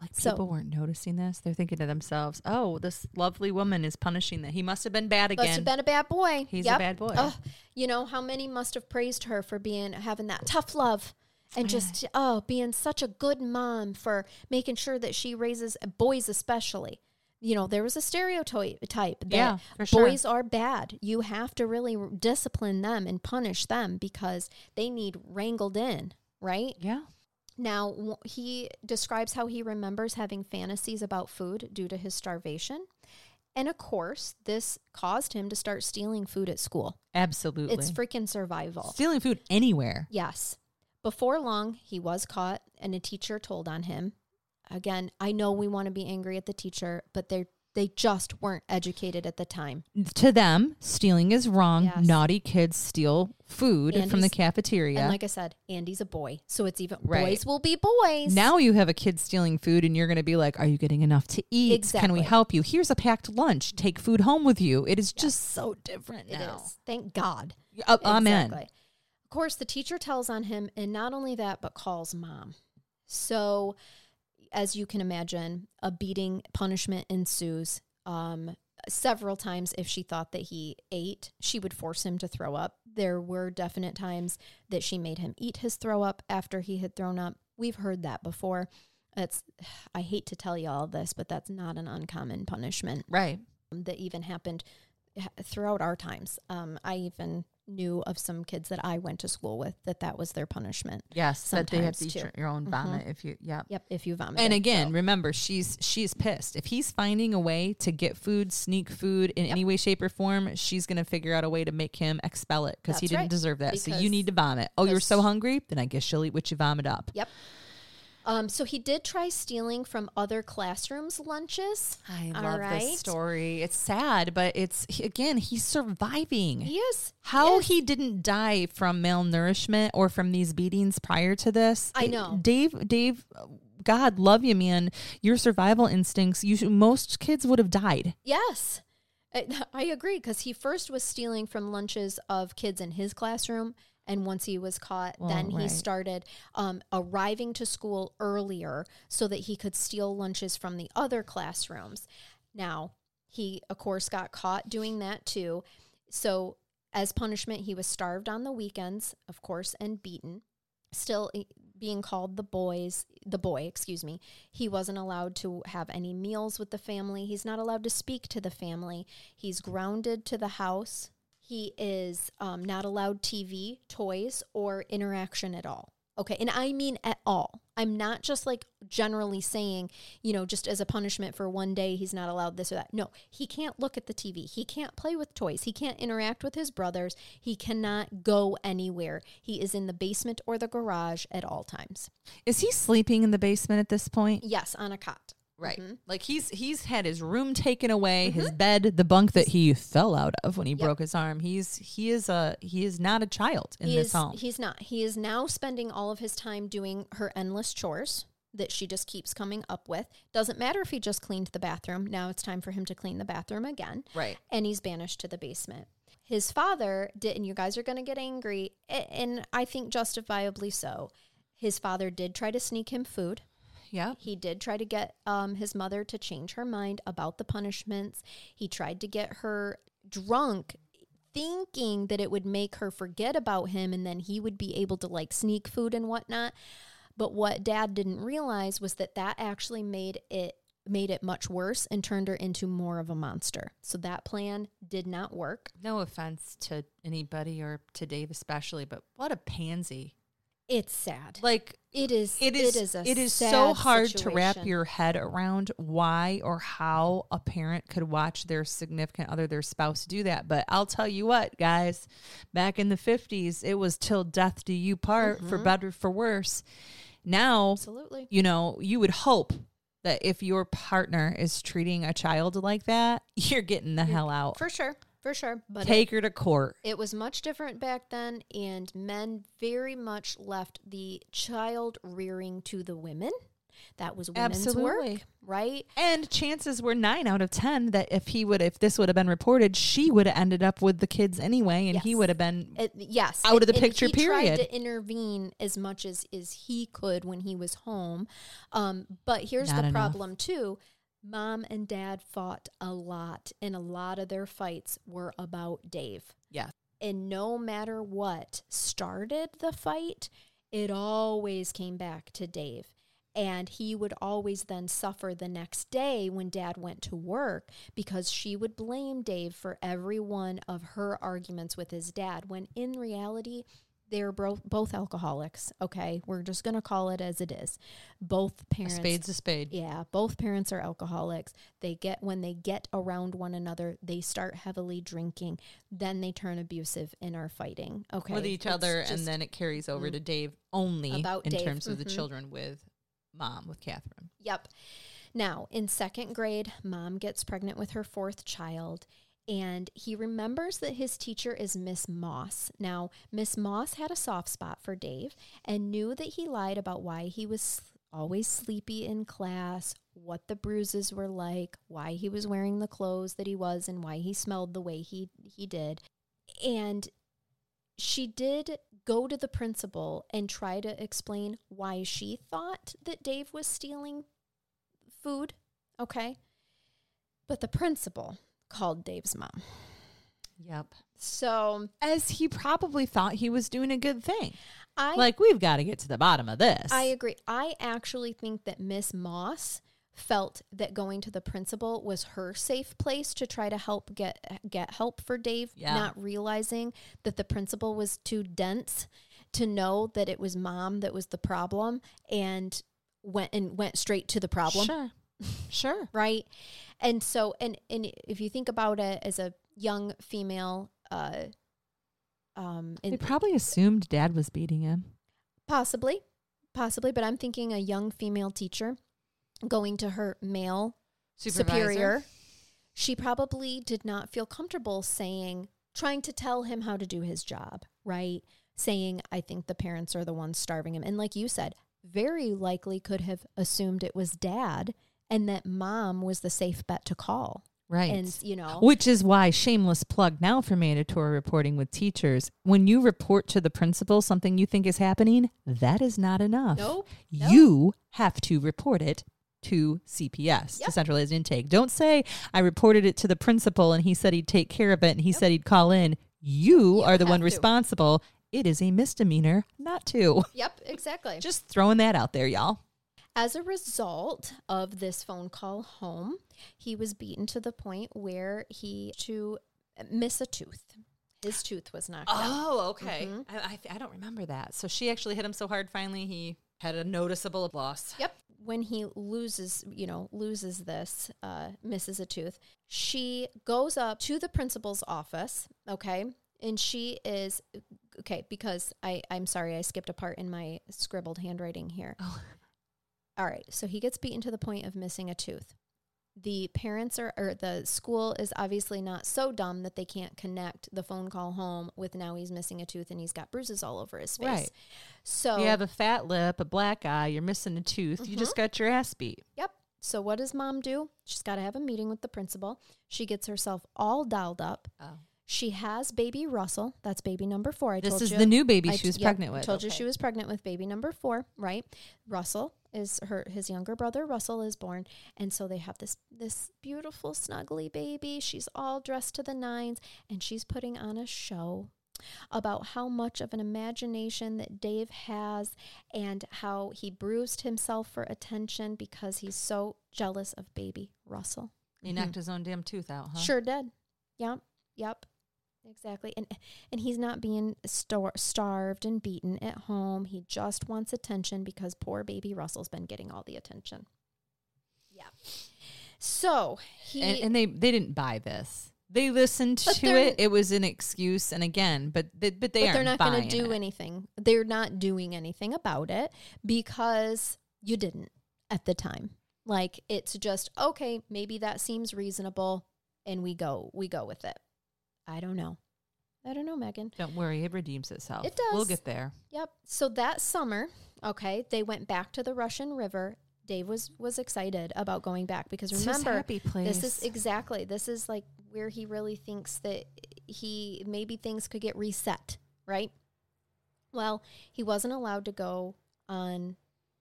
Like So- people weren't noticing this. They're thinking to themselves, "Oh, this lovely woman is punishing that. He must have been bad again." Must have been a bad boy. He's Yep. a bad boy. Ugh. you know how many must have praised her for being having that tough love and just oh being such a good mom for making sure that she raises boys especially. You know there was a stereotype that Yeah, sure. boys are bad. You have to really discipline them and punish them because they need wrangled in, right? yeah. Now, he describes how he remembers having fantasies about food due to his starvation. And of course, this caused him to start stealing food at school. Absolutely. It's freaking survival. stealing food anywhere. Yes. Before long, he was caught and a teacher told on him. Again, I know we want to be angry at the teacher, but they're they just weren't educated at the time. To them, stealing is wrong. Yes. Naughty kids steal food And from the cafeteria. And like I said, Andy's a boy, so it's even Right. boys will be boys. Now you have a kid stealing food and you're going to be like, Are you getting enough to eat? Can we help you? Here's a packed lunch. Take food home with you. It is just so different It now. is. Thank God. Uh, Amen. Of course, the teacher tells on him, and not only that, but calls mom. So, as you can imagine, a beating punishment ensues. Um, several times, if she thought that he ate, she would force him to throw up. There were definite times that she made him eat his throw up after he had thrown up. We've heard that before. That's, I hate to tell you all this, but that's not an uncommon punishment Right. that even happened throughout our times. Um, I even knew of some kids that I went to school with that that was their punishment. Yes. That they have to eat your, your own Mhm. vomit if you, yeah. Yep, if you vomit. And again, remember, she's she's pissed. If he's finding a way to get food, sneak food in any way, shape, or form, she's going to figure out a way to make him expel it because he didn't right. deserve that. so you need to vomit. Oh, you're so hungry? Then I guess she'll eat what you vomit up. Yep. Um, so he did try stealing from other classrooms' lunches. I All love right. this story. It's sad, but it's again, he's surviving. He is How yes. he didn't die from malnourishment or from these beatings prior to this? I know. Dave. Dave, God love you, man. Your survival instincts. You should, most kids would have died. Yes. I, I agree because he first was stealing from lunches of kids in his classroom. And once he was caught, Well, then he right. started um, arriving to school earlier so that he could steal lunches from the other classrooms. Now, he, of course, got caught doing that too. So, as punishment, he was starved on the weekends, of course, and beaten. Still eh, being called the boys, the boy, excuse me. He wasn't allowed to have any meals with the family. He's not allowed to speak to the family. He's grounded to the house. He is um, not allowed TV, toys, or interaction at all. Okay. And I mean at all. I'm not just like generally saying, you know, just as a punishment for one day, he's not allowed this or that. No, he can't look at the TV. He can't play with toys. He can't interact with his brothers. He cannot go anywhere. He is in the basement or the garage at all times. Is he sleeping in the basement at this point? Yes, on a cot. Right. Mhm. Like he's he's had his room taken away, his bed, the bunk that he fell out of when he broke his arm. He's he is a he is not a child in he this is, home. He's not. He is now spending all of his time doing her endless chores that she just keeps coming up with. Doesn't matter if he just cleaned the bathroom. Now it's time for him to clean the bathroom again. Right. And he's banished to the basement. His father did, and you guys are going to get angry, and I think justifiably so. His father did try to sneak him food. Yeah. He did try to get um, his mother to change her mind about the punishments. He tried to get her drunk, thinking that it would make her forget about him and then he would be able to like sneak food and whatnot. But what dad didn't realize was that that actually made it made it much worse and turned her into more of a monster. So that plan did not work. No offense to anybody or to Dave especially, but what a pansy. It's sad. Like It is it is it is a it is so hard to wrap your head around why or how a parent could watch their significant other their spouse do that but i'll tell you what guys back in the 50s it was till death do you part for Mm-hmm. better for worse now Absolutely. you know you would hope that if your partner is treating a child like that you're getting the hell out For sure. For sure. But it- take her to court It was much different back then, and men very much left the child rearing to the women. That was women's Absolutely. work, right? And chances were nine out of ten that if he would, if this would have been reported, she would have ended up with the kids anyway, and he would have been. It, yes, Out of the picture, he period. Tried to intervene as much as as he could when he was home, um, but here's Not the enough. problem too. Mom and dad fought a lot, and a lot of their fights were about Dave. Yeah, And no matter what started the fight, it always came back to Dave. And he would always then suffer the next day when dad went to work because she would blame Dave for every one of her arguments with his dad, when in reality, they're bro- both alcoholics. Okay. We're just going to call it as it is. Both a parents. spade's a spade. Yeah, both parents are alcoholics. They get when they get around one another, they start heavily drinking, then they turn abusive and are fighting. Okay. with each It's other, just- and then it carries over to Dave only About in Dave, terms of the mhm. children with mom with Catherine. Yep. Now, in second grade, mom gets pregnant with her fourth child, and he remembers that his teacher is Miss Moss. Now, Miss Moss had a soft spot for Dave and knew that he lied about why he was always sleepy in class, what the bruises were like, why he was wearing the clothes that he was, and why he smelled the way he, he did. And she did go to the principal and try to explain why she thought that Dave was stealing food. Okay. But the principal called Dave's mom. Yep. So As he probably thought he was doing a good thing. I like we've got to get to the bottom of this. I agree. I actually think that Miss Moss felt that going to the principal was her safe place to try to help get get help for Dave, Yeah. not realizing that the principal was too dense to know that it was mom that was the problem and went and went straight to the problem. Sure. Sure. right? And so and and if you think about it as a young female uh um They probably assumed dad was beating him. possibly. Possibly. But i'm thinking a young female teacher going to her male superior she probably did not feel comfortable saying trying to tell him how to do his job right? Saying i think the parents are the ones starving him. And like you said very likely could have assumed it was dad and that mom was the safe bet to call Right. and you know Which is why shameless plug now for mandatory reporting with teachers. When you report to the principal something you think is happening, that is not enough. Nope. Nope. You have to report it to CPS, Yep. to centralized intake. Don't say I reported it to the principal and he said he'd take care of it and he said he'd call in. You, You are the one to. responsible. It is a misdemeanor not to. Yep, exactly. Just throwing that out there, y'all. As a result of this phone call home, he was beaten to the point where he to miss a tooth. His tooth was knocked out. Oh, okay. Mhm. I, I, I don't remember that. So she actually hit him so hard. Finally, he had a noticeable loss. Yep. When he loses, you know, loses this, uh, misses a tooth, she goes up to the principal's office, okay? And she is, okay, because I, I'm sorry, I skipped a part in my scribbled handwriting here. Oh. All right. So he gets beaten to the point of missing a tooth. The parents are, or the school is obviously not so dumb that they can't connect the phone call home with now he's missing a tooth and he's got bruises all over his face. Right. So You have a fat lip, a black eye, you're missing a tooth. You just mm-hmm. got your ass beat. Yep. So what does mom do? She's got to have a meeting with the principal. She gets herself all dialed up. Oh. She has baby Russell. That's baby number four. I This told is you. the new baby I she was yep, pregnant with. Told you she was pregnant with baby number four, right? Russell is her his younger brother Russell is born, and so they have this this beautiful snuggly baby. She's all dressed to the nines, and she's putting on a show about how much of an imagination that Dave has and how he bruised himself for attention because he's so jealous of baby Russell. He knocked mm-hmm. his own damn tooth out, huh? Sure did. Yep. Yep. Exactly. And and he's not being star- starved and beaten at home. He just wants attention because poor baby Russell's been getting all the attention. Yeah. So he And, and they they didn't buy this. They listened But to it. It was an excuse, and again, but they, but they but aren't they're not going to do it. anything. They're not doing anything about it because you didn't at the time. Like it's just okay, maybe that seems reasonable and we go we go with it. I don't know. I don't know, Megan. Don't worry, it redeems itself. It does. We'll get there. Yep. So that summer, okay, they went back to the Russian River. Dave was was excited about going back because remember this is exactly this is like where he really thinks that he maybe things could get reset, right? Well, he wasn't allowed to go on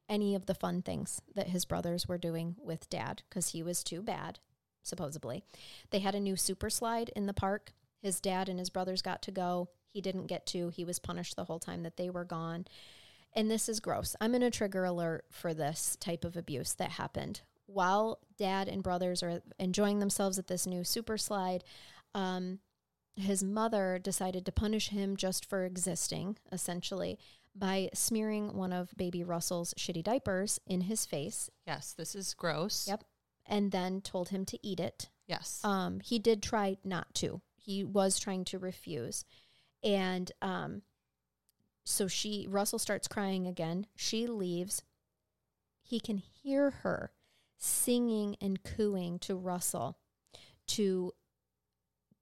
any of the fun things that his brothers were doing with dad because he was too bad, supposedly. They had a new super slide in the park. His dad and his brothers got to go. He didn't get to. He was punished the whole time that they were gone. And this is gross. I'm in a trigger alert for this type of abuse that happened. While dad and brothers are enjoying themselves at this new super slide, um, his mother decided to punish him just for existing, essentially, by smearing one of baby Russell's shitty diapers in his face. yes, this is gross. Yep. And then told him to eat it. Yes. Um, he did try not to. He was trying to refuse. And um, so she, Russell starts crying again. She leaves. He can hear her singing and cooing to Russell to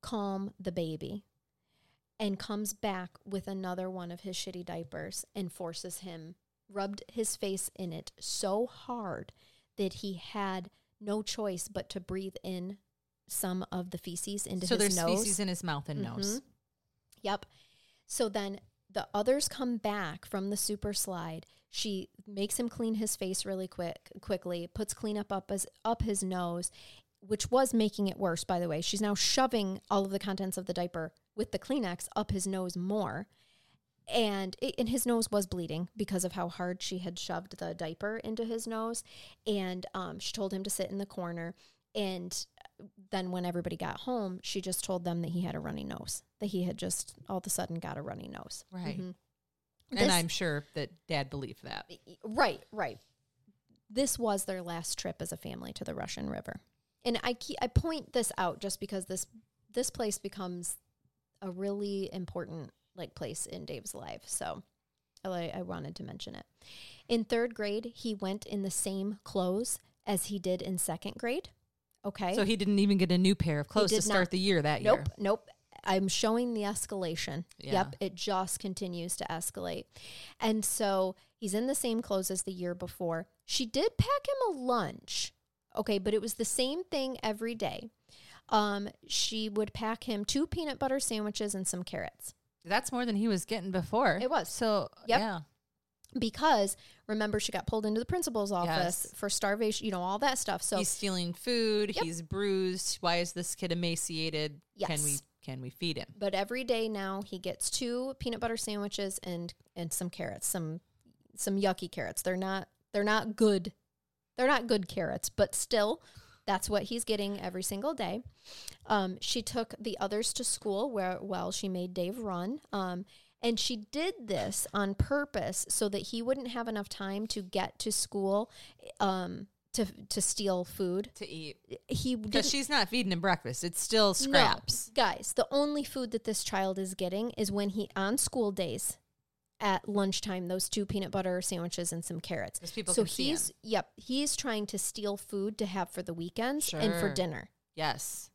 calm the baby and comes back with another one of his shitty diapers and forces him, rubbed his face in it so hard that he had no choice but to breathe in some of the feces into so his there's nose. feces in his mouth and nose. Mhm. Yep. So then the others come back from the super slide. She makes him clean his face really quick quickly, puts cleanup up his up his nose, which was making it worse, by the way. She's now shoving all of the contents of the diaper with the Kleenex up his nose more. And, it, and his nose was bleeding because of how hard she had shoved the diaper into his nose. And um, she told him to sit in the corner. And then when everybody got home, she just told them that he had a runny nose, that he had just all of a sudden got a runny nose. Right. Mhm. And This- I'm sure that dad believed that. Right, right. This was their last trip as a family to the Russian River. And I keep, I point this out just because this this place becomes a really important like place in Dave's life. So I, I wanted to mention it. In third grade, he went in the same clothes as he did in second grade. Okay. So he didn't even get a new pair of clothes to start not. the year that Nope, year. Nope. Nope. I'm showing the escalation. Yeah. Yep, it just continues to escalate. And so he's in the same clothes as the year before. She did pack him a lunch. Okay, but it was the same thing every day. Um, she would pack him two peanut butter sandwiches and some carrots. That's more than he was getting before. It was. So Yep. yeah. Because remember, she got pulled into the principal's office Yes. for starvation, you know, all that stuff. So he's stealing food. Yep. He's bruised. Why is this kid emaciated? yes. Can we can we feed him? but every day now he gets two peanut butter sandwiches and and some carrots some some yucky carrots they're not they're not good they're not good carrots but still that's what he's getting every single day um, she took the others to school where well she made dave run um, and she did this on purpose so that he wouldn't have enough time to get to school um, to to steal food To eat. he Because she's not feeding him breakfast. It's still scraps. no, guys, the only food that this child is getting is when he on school days at lunchtime those two peanut butter sandwiches and some carrots. so he's yep, he's trying to steal food to have for the weekends and for dinner. Yes.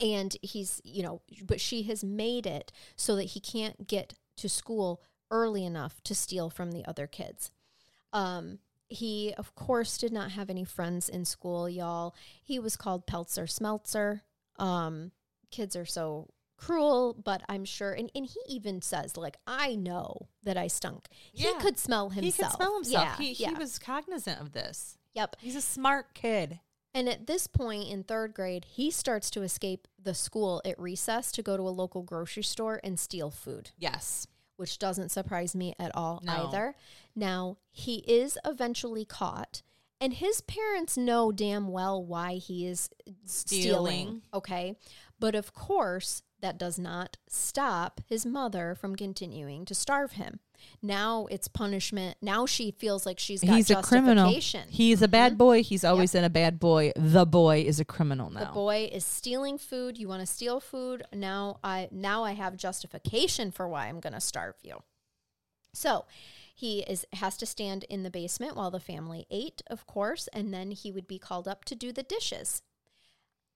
And he's, you know, but she has made it so that he can't get to school early enough to steal from the other kids. Um he of course did not have any friends in school, y'all. He was called Pelzer Smeltzer. Um kids are so cruel, but I'm sure and, and he even says like I know that I stunk. He could smell himself. He could smell himself. Yeah, he, yeah. he was cognizant of this. Yep. He's a smart kid. And at this point in third grade, he starts to escape the school at recess to go to a local grocery store and steal food, Yes. which doesn't surprise me at all No. either. Now, he is eventually caught, and his parents know damn well why he is stealing. Stealing. Okay. But of course, that does not stop his mother from continuing to starve him. Now it's punishment. Now she feels like she's got He's a criminal. He's a bad mm-hmm. boy. He's always been a bad boy. The boy is a criminal now. The boy is stealing food. You want to steal food. Now I now I have justification for why I'm going to starve you. So he is has to stand in the basement while the family ate, of course, and then he would be called up to do the dishes.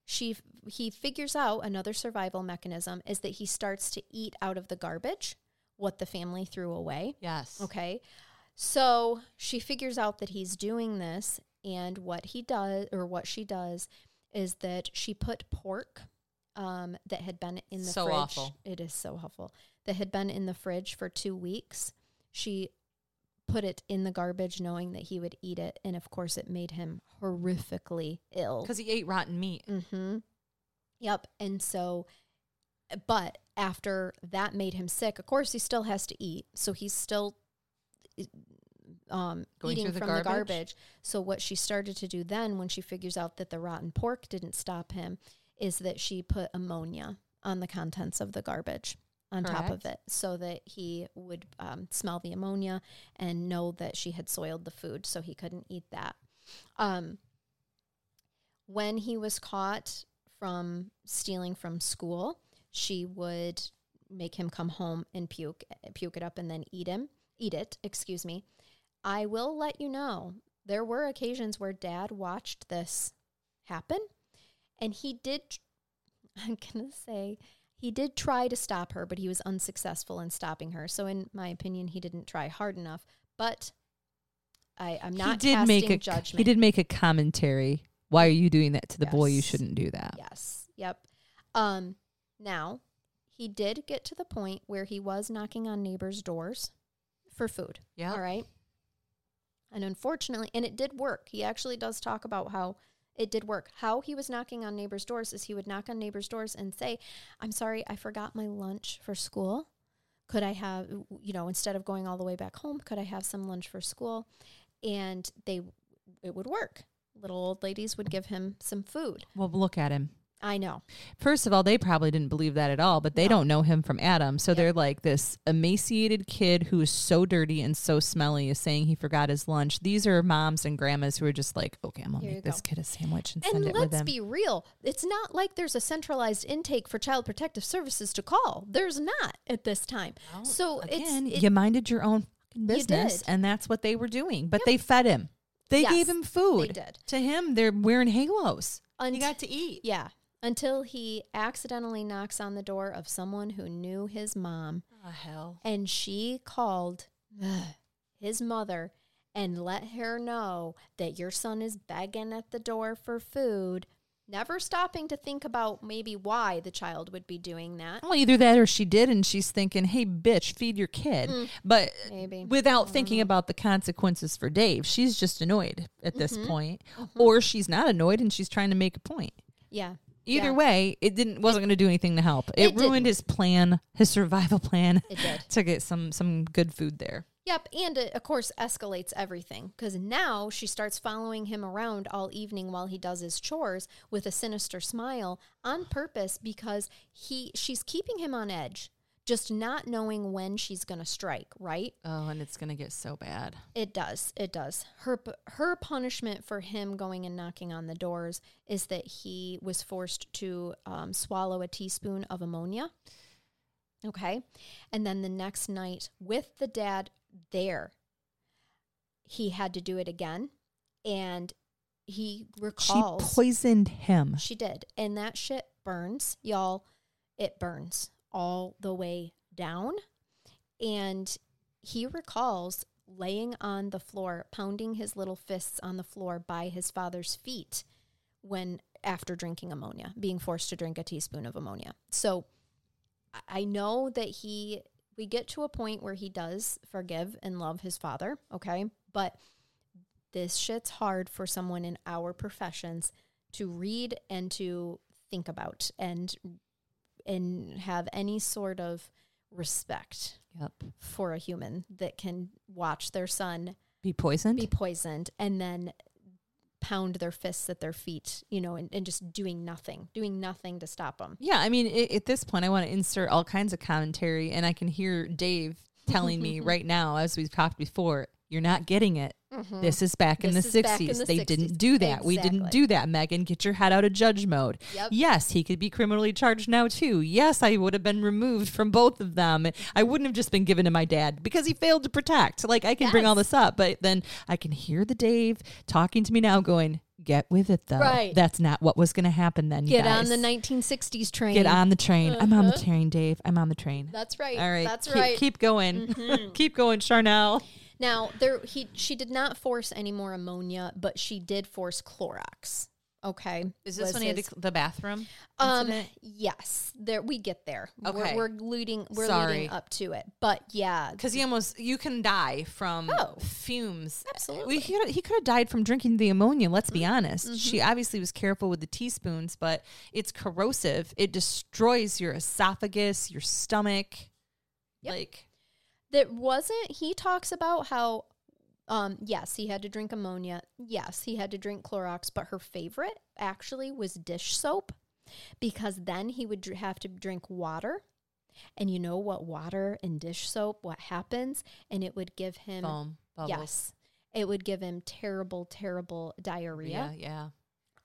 She he figures out another survival mechanism is that he starts to eat out of the garbage what the family threw away. yes. Okay. So she figures out that he's doing this, and what he does, or what she does, is that she put pork um, that had been in the So fridge. awful. It is so awful. That had been in the fridge for two weeks. She put it in the garbage, knowing that he would eat it, and of course, it made him horrifically ill. Because he ate rotten meat. Mm-hmm. Yep. And so, but after that made him sick, of course, he still has to eat. So he's still um, eating the from the garbage? garbage. So what she started to do then, when she figures out that the rotten pork didn't stop him, is that she put ammonia on the contents of the garbage on top of it so that he would um, smell the ammonia and know that she had soiled the food so he couldn't eat that. Um, when he was caught from stealing from school, she would make him come home and puke puke it up and then eat him eat it, excuse me. I will let you know there were occasions where dad watched this happen and he did I'm going to say he did try to stop her, but he was unsuccessful in stopping her. So in my opinion, he didn't try hard enough, but I, I'm not he did make a judgment. he did make a commentary. Why are you doing that to the boy? You shouldn't do that. Yes. Yep. Um, now, he did get to the point where he was knocking on neighbors' doors for food. Yeah. All right. And unfortunately, and it did work. He actually does talk about how it did work. How he was knocking on neighbors' doors is he would knock on neighbors' doors and say, I'm sorry, I forgot my lunch for school. Could I have, you know, instead of going all the way back home, could I have some lunch for school? And they, it would work. Little old ladies would give him some food. Well, look at him. I know. First of all, they probably didn't believe that at all, but they No. don't know him from Adam. So Yep. they're like this emaciated kid who is so dirty and so smelly is saying he forgot his lunch. These are moms and grandmas who are just like, okay, I'm gonna make this go. kid a sandwich and, And send it with let's be real. It's not like there's a centralized intake for child protective services to call. There's not at this time. so Again, it's it, you minded your own fucking You business, and that's what they were doing. But they fed him. They Yes, gave him food. did. To him, they're wearing halos. Unt- he got to eat. yeah until he accidentally knocks on the door of someone who knew his mom Oh, hell. and she called his mother and let her know that your son is begging at the door for food never stopping to think about maybe why the child would be doing that Well, either that or she did, and she's thinking, "Hey, bitch, feed your kid," Mm. but Maybe. without thinking about the consequences for Dave. She's just annoyed at this Mm-hmm. point, or she's not annoyed and she's trying to make a point. yeah Either Yeah. way, it didn't wasn't going to do anything to help. It, It ruined didn't. his plan, his survival plan, it did to get some some good food there. Yep, and it of course escalates everything because now she starts following him around all evening while he does his chores with a sinister smile on purpose because he she's keeping him on edge, just not knowing when she's going to strike. Right? Oh, and it's going to get so bad. It does. It does. Her her punishment for him going and knocking on the doors is that he was forced to um, swallow a teaspoon of ammonia. Okay. And then the next night, with the dad there, he had to do it again. And he recalls. She poisoned him. She did. And that shit burns, y'all. It burns all the way down. And he recalls laying on the floor, pounding his little fists on the floor by his father's feet when after drinking ammonia, being forced to drink a teaspoon of ammonia. So I know that he, we get to a point where he does forgive and love his father, okay? But this shit's hard for someone in our professions to read and to think about and and have any sort of respect Yep. for a human that can watch their son Be poisoned. be poisoned and then pound their fists at their feet, you know, and, and just doing nothing, doing nothing to stop them. Yeah, I mean, i at this point, I want to insert all kinds of commentary, and I can hear Dave telling me right now, as we've talked before, you're not getting it. This is back in This the is back in 60s. the they 60s. didn't do that. We didn't do that, Megan. Get your head out of judge mode. Yep. Yes, he could be criminally charged now, too. Yes, I would have been removed from both of them. I wouldn't have just been given to my dad because he failed to protect. Like, I can bring all this up, but then I can hear the Dave talking to me now going, Get with it, though. Right. That's not what was going to happen then. Get on the 1960s train. Get on the train. I'm on the train, Dave. I'm on the train. That's right. All right. That's keep, right. Mm-hmm. Keep going. keep going, Charnell. Now, there he she did not force any more ammonia, but she did force Clorox. Okay. Is this when he had his- the, the bathroom? Um yes. There we get there. Okay. We're, we're leading we're Sorry. leading up to it. But yeah. Because he almost you can die from Oh. fumes. Absolutely. We, he could he could have died from drinking the ammonia. Let's be honest. Mm-hmm. She obviously was careful with the teaspoons, but it's corrosive. It destroys your esophagus, your stomach. Yep. Like That wasn't he talks about how um yes, he had to drink ammonia. Yes, he had to drink Clorox, but her favorite actually was dish soap because then he would dr- have to drink water. And you know what water and dish soap what happens and it would give him foam bubbles. Yes. It would give him terrible, terrible diarrhea. Yeah, yeah.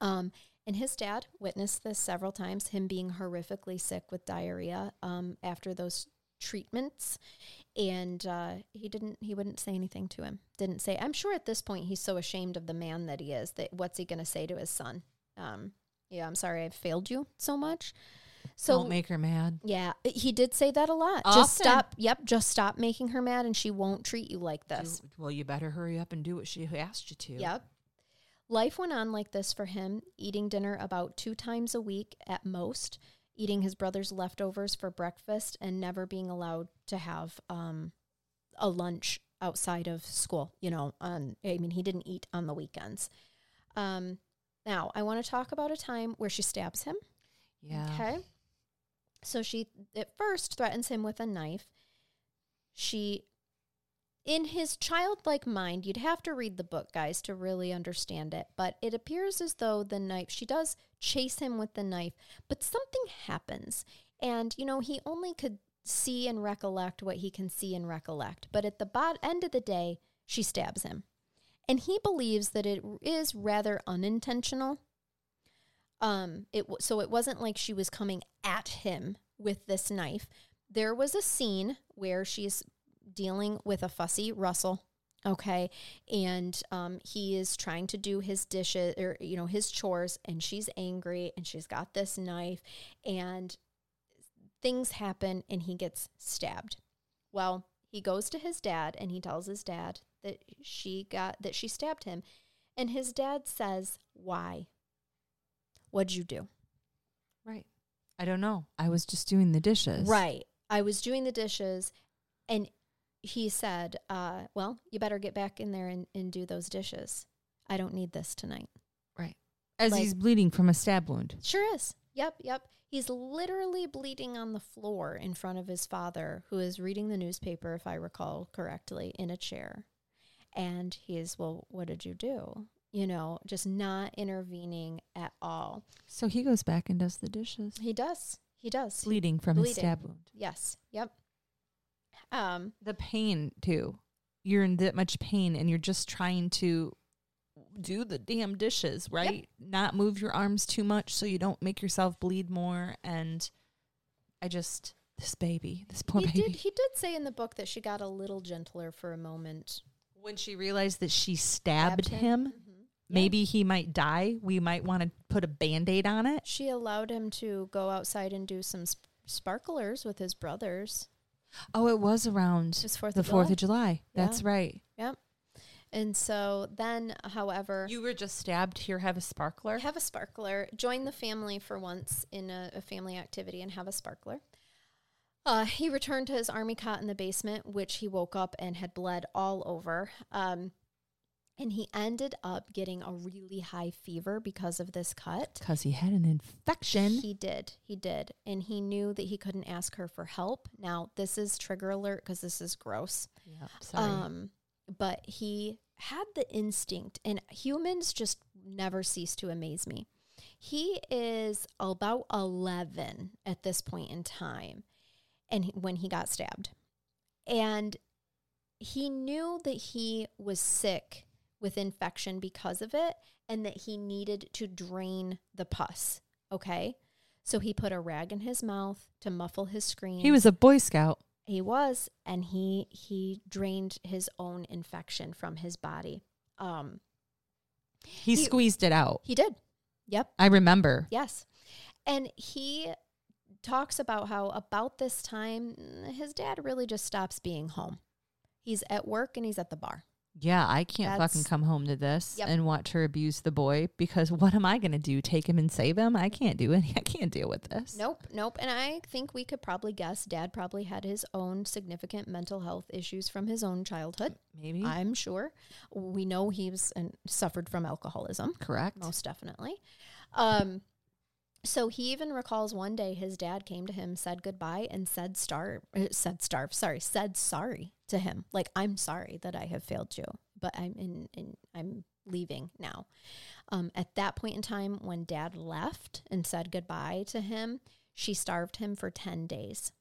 Um, and his dad witnessed this several times, him being horrifically sick with diarrhea um, after those treatments. And uh, he didn't, he wouldn't say anything to him. Didn't say, I'm sure at this point he's so ashamed of the man that he is that what's he going to say to his son? Um, yeah, I'm sorry I failed you so much. So Don't make her mad. yeah, he did say that a lot. Just stop. Yep, just stop making her mad, and she won't treat you like this. You- well, you better hurry up and do what she asked you to. Yep. Life went on like this for him, eating dinner about two times a week at most, eating his brother's leftovers for breakfast, and never being allowed to have um, a lunch outside of school. You know, on I mean, he didn't eat on the weekends. Um, now, I want to talk about a time where she stabs him. Yeah. Okay. So she at first threatens him with a knife. She, in his childlike mind, you'd have to read the book, guys, to really understand it. But it appears as though the knife, she does chase him with the knife, but something happens. And, you know, he only could see and recollect what he can see and recollect. But at the bot- end of the day, she stabs him. And he believes that it is rather unintentional um it w- so it wasn't like she was coming at him with this knife there was a scene where she's dealing with a fussy russell okay and um he is trying to do his dishes or you know his chores and she's angry and she's got this knife and things happen and he gets stabbed well he goes to his dad and he tells his dad that she got that she stabbed him and his dad says why What'd you do? Right. I don't know. I was just doing the dishes. Right. I was doing the dishes and he said, uh, well, you better get back in there and, and do those dishes. I don't need this tonight. Right. As Like- he's bleeding from a stab wound. Sure is. Yep, yep. He's literally bleeding on the floor in front of his father, who is reading the newspaper, if I recall correctly, in a chair. And he is, well, what did you do? You know, just not intervening at all. So he goes back and does the dishes. He does. He does. Bleeding from his stab wound. Yes. Yep. Um, The pain too. You're in that much pain and you're just trying to do the damn dishes, right? Not move your arms too much so you don't make yourself bleed more and I just this baby, this poor he baby. did. He did say in the book that she got a little gentler for a moment. when she realized that she stabbed, Stabbed him, Mhm. maybe he might die. We might want to put a band aid on it. She allowed him to go outside and do some sp- sparklers with his brothers. Oh, it was around His Fourth the of 4th July. of July. That's right. Yep. And so then, however, You were just stabbed. Here, have a sparkler. have a sparkler. Join the family for once in a, a family activity and have a sparkler. Uh, he returned to his army cot in the basement, which he woke up and had bled all over. Um, and he ended up getting a really high fever because of this cut. Because he had an infection. He did. He did. And he knew that he couldn't ask her for help. Now, this is trigger alert because this is gross. Yep, sorry. Um, but he had the instinct, and humans just never cease to amaze me. He is about 11 at this point in time, and he- when he got stabbed. And he knew that he was sick with infection because of it, and that he needed to drain the pus. Okay. So he put a rag in his mouth to muffle his scream. he was a Boy Scout. He was, and he he drained his own infection from his body. Um, He, He- squeezed it out. he did. Yep. I remember. Yes. And he talks about how about this time his dad really just stops being home. He's at work and he's at the bar. Yeah, I can't fucking come home to this Yep. and watch her abuse the boy because what am I going to do? Take him and save him? I can't do it. I can't deal with this. Nope, nope. And I think we could probably guess dad probably had his own significant mental health issues from his own childhood. Maybe. I'm sure. We know he was and suffered from alcoholism. Correct. most definitely. Um, so he even recalls one day his dad came to him, said goodbye, and said star uh, said starve. Sorry, said sorry to him. Like I'm sorry that I have failed you, but I'm in, in I'm leaving now. Um, at that point in time, when dad left and said goodbye to him, she starved him for ten days.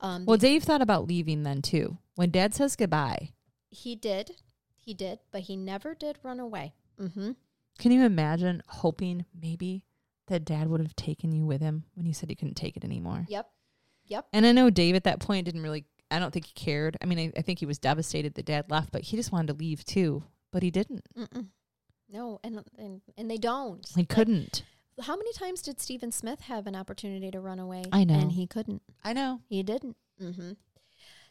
Um, Well, Dave thought about leaving then too. When dad says goodbye, he did, he did, but he never did run away. Mm-hmm. can you imagine hoping maybe that dad would have taken you with him when he said he couldn't take it anymore? Yep, yep. And I know Dave at that point didn't really, I don't think he cared. I mean, I, I think he was devastated that dad left, but he just wanted to leave too. But he didn't. Mm-mm. No, and and and they don't. He Like, couldn't. how many times did Stephen Smith have an opportunity to run away? I know. and he couldn't. I know. He didn't. Mm-hmm.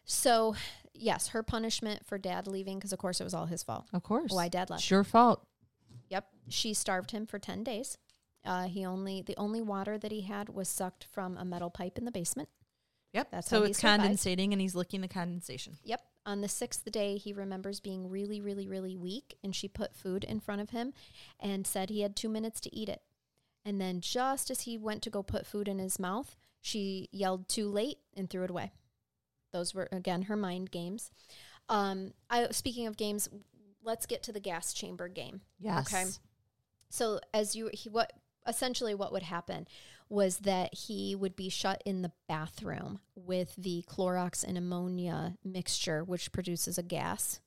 So, yes, her punishment for dad leaving, because of course it was all his fault. Of course. Why dad left? It's your fault. Yep, she starved him for ten days. Uh, he only the only water that he had was sucked from a metal pipe in the basement. Yep. That's so how it's condensating and he's licking the condensation. Yep. On the sixth day, he remembers being really, really, really weak, and she put food in front of him and said he had two minutes to eat it. And then, just as he went to go put food in his mouth, she yelled too late and threw it away. Those were, again, her mind games. Um, I, speaking of games, let's get to the gas chamber game. Yes. Okay. So as you he what essentially what would happen was that he would be shut in the bathroom with the Clorox and ammonia mixture, which produces a gas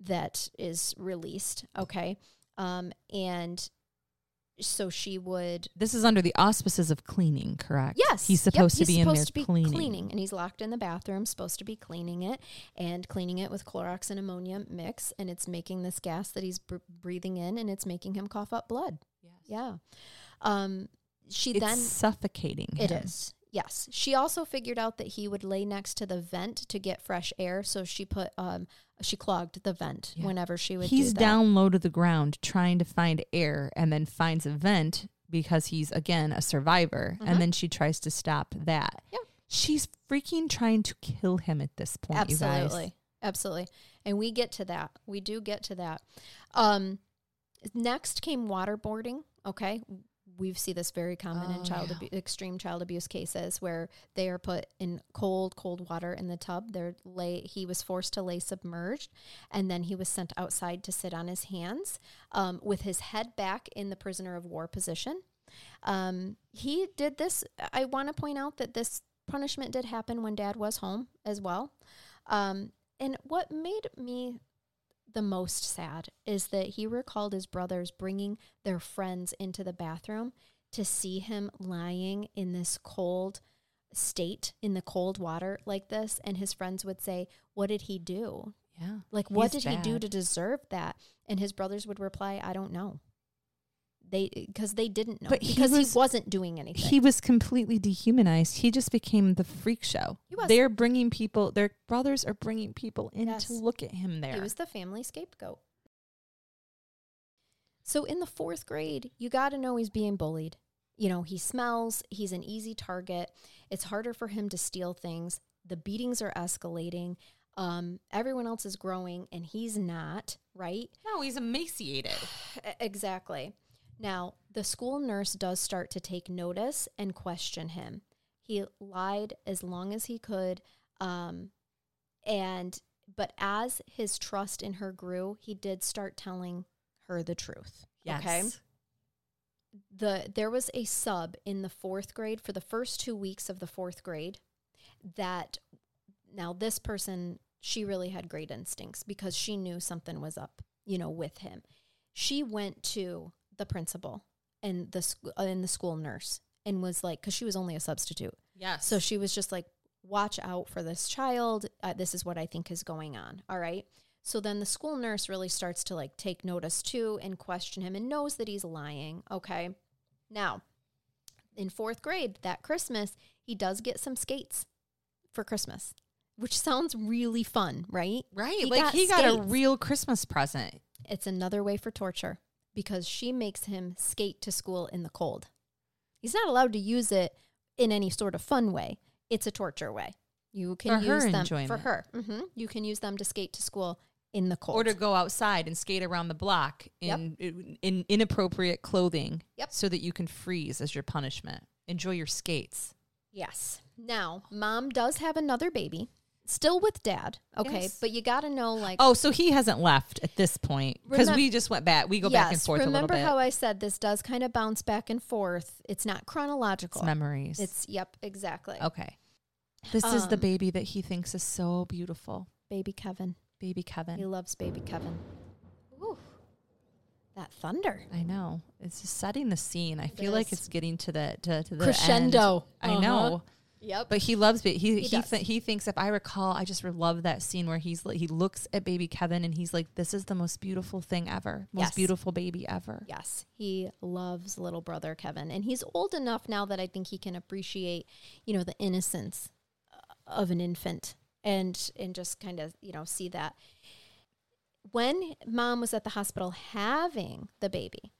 that is released. Okay. Um, and so she would This is under the auspices of cleaning, correct? Yes. He's Yep, supposed to he's be in there to be cleaning. and he's locked in the bathroom, supposed to be cleaning it and cleaning it with Clorox and ammonia mix, and it's making this gas that he's br- breathing in, and it's making him cough up blood. Yes. Yeah. Um, she It's then suffocating. it him. is yes. She also figured out that he would lay next to the vent to get fresh air, so she put um she clogged the vent Yeah. whenever she would. He's do down low to the ground trying to find air and then finds a vent because he's again a survivor and then she tries to stop that. Yep. She's freaking trying to kill him at this point. Absolutely. Absolutely. And we get to that. We do get to that. Um, next came waterboarding. Okay. We see this very common in Oh, child yeah. abu- extreme child abuse cases where they are put in cold, cold water in the tub. They're lay. He was forced to lay submerged, and then he was sent outside to sit on his hands um, with his head back in the prisoner of war position. Um, he did this. I want to point out that this punishment did happen when Dad was home as well. Um, and what made me the most sad is that he recalled his brothers bringing their friends into the bathroom to see him lying in this cold, state in the cold water like this and his friends would say what did he do? Yeah. like what did he do to deserve that? And his brothers would reply i don't know they because they didn't know But he because was- he wasn't doing anything He was completely dehumanized. He just became the freak show. He was. They're bringing people, their brothers are bringing people in Yes. to look at him there. He was the family scapegoat. So in the fourth grade, you got to know he's being bullied. You know, he smells, he's an easy target. It's harder for him to steal things. The beatings are escalating. Um, everyone else is growing and he's not, right? no, he's emaciated. Exactly. Now, the school nurse does start to take notice and question him. He lied as long as he could. Um, and, but as his trust in her grew, he did start telling her the truth. Yes. Okay. The, there was a sub in the fourth grade for the first two weeks of the fourth grade that now this person, she really had great instincts because she knew something was up, you know, with him she went to the principal and the sc- uh, and the school nurse and was like because she was only a substitute. Yes. so she was just like watch out for this child. Uh, this is what i think is going on. All right. So then the school nurse really starts to like take notice too and question him and knows that he's lying. Okay. Now in fourth grade that christmas he does get some skates for christmas which sounds really fun right? Right. he like got he got a real Christmas present. it's another way for torture because she makes him skate to school in the cold. He's not allowed to use it in any sort of fun way. It's a torture way. You can For use them for enjoyment. her. hmm You can use them to skate to school in the cold. Or to go outside and skate around the block Yep. in, in inappropriate clothing Yep. so that you can freeze as your punishment. Enjoy your skates. yes. Now, mom does have another baby, still with dad. Okay, Yes. but you got to know like Oh, so he hasn't left at this point because we just went back. We go back and Yes, forth a little Remember how I said this does kind of bounce back and forth. It's not chronological. it's memories. It's yep, exactly. okay. This is the Um, baby that he thinks is so beautiful. Baby Kevin. Baby Kevin. He loves baby Kevin. Ooh, that thunder. I know. It's just setting the scene. I It feel like it's getting to the to, to the Crescendo. end. I Uh-huh. know. Yep. But he loves it. He He he th- he thinks if I recall, I just love that scene where he's like, he looks at baby Kevin and he's like, "This is the most beautiful thing ever, most Yes. beautiful baby ever." Yes, he loves little brother Kevin, and he's old enough now that I think he can appreciate, you know, the innocence uh, of an infant, and and just kind of you know see that. When mom was at the hospital having the baby,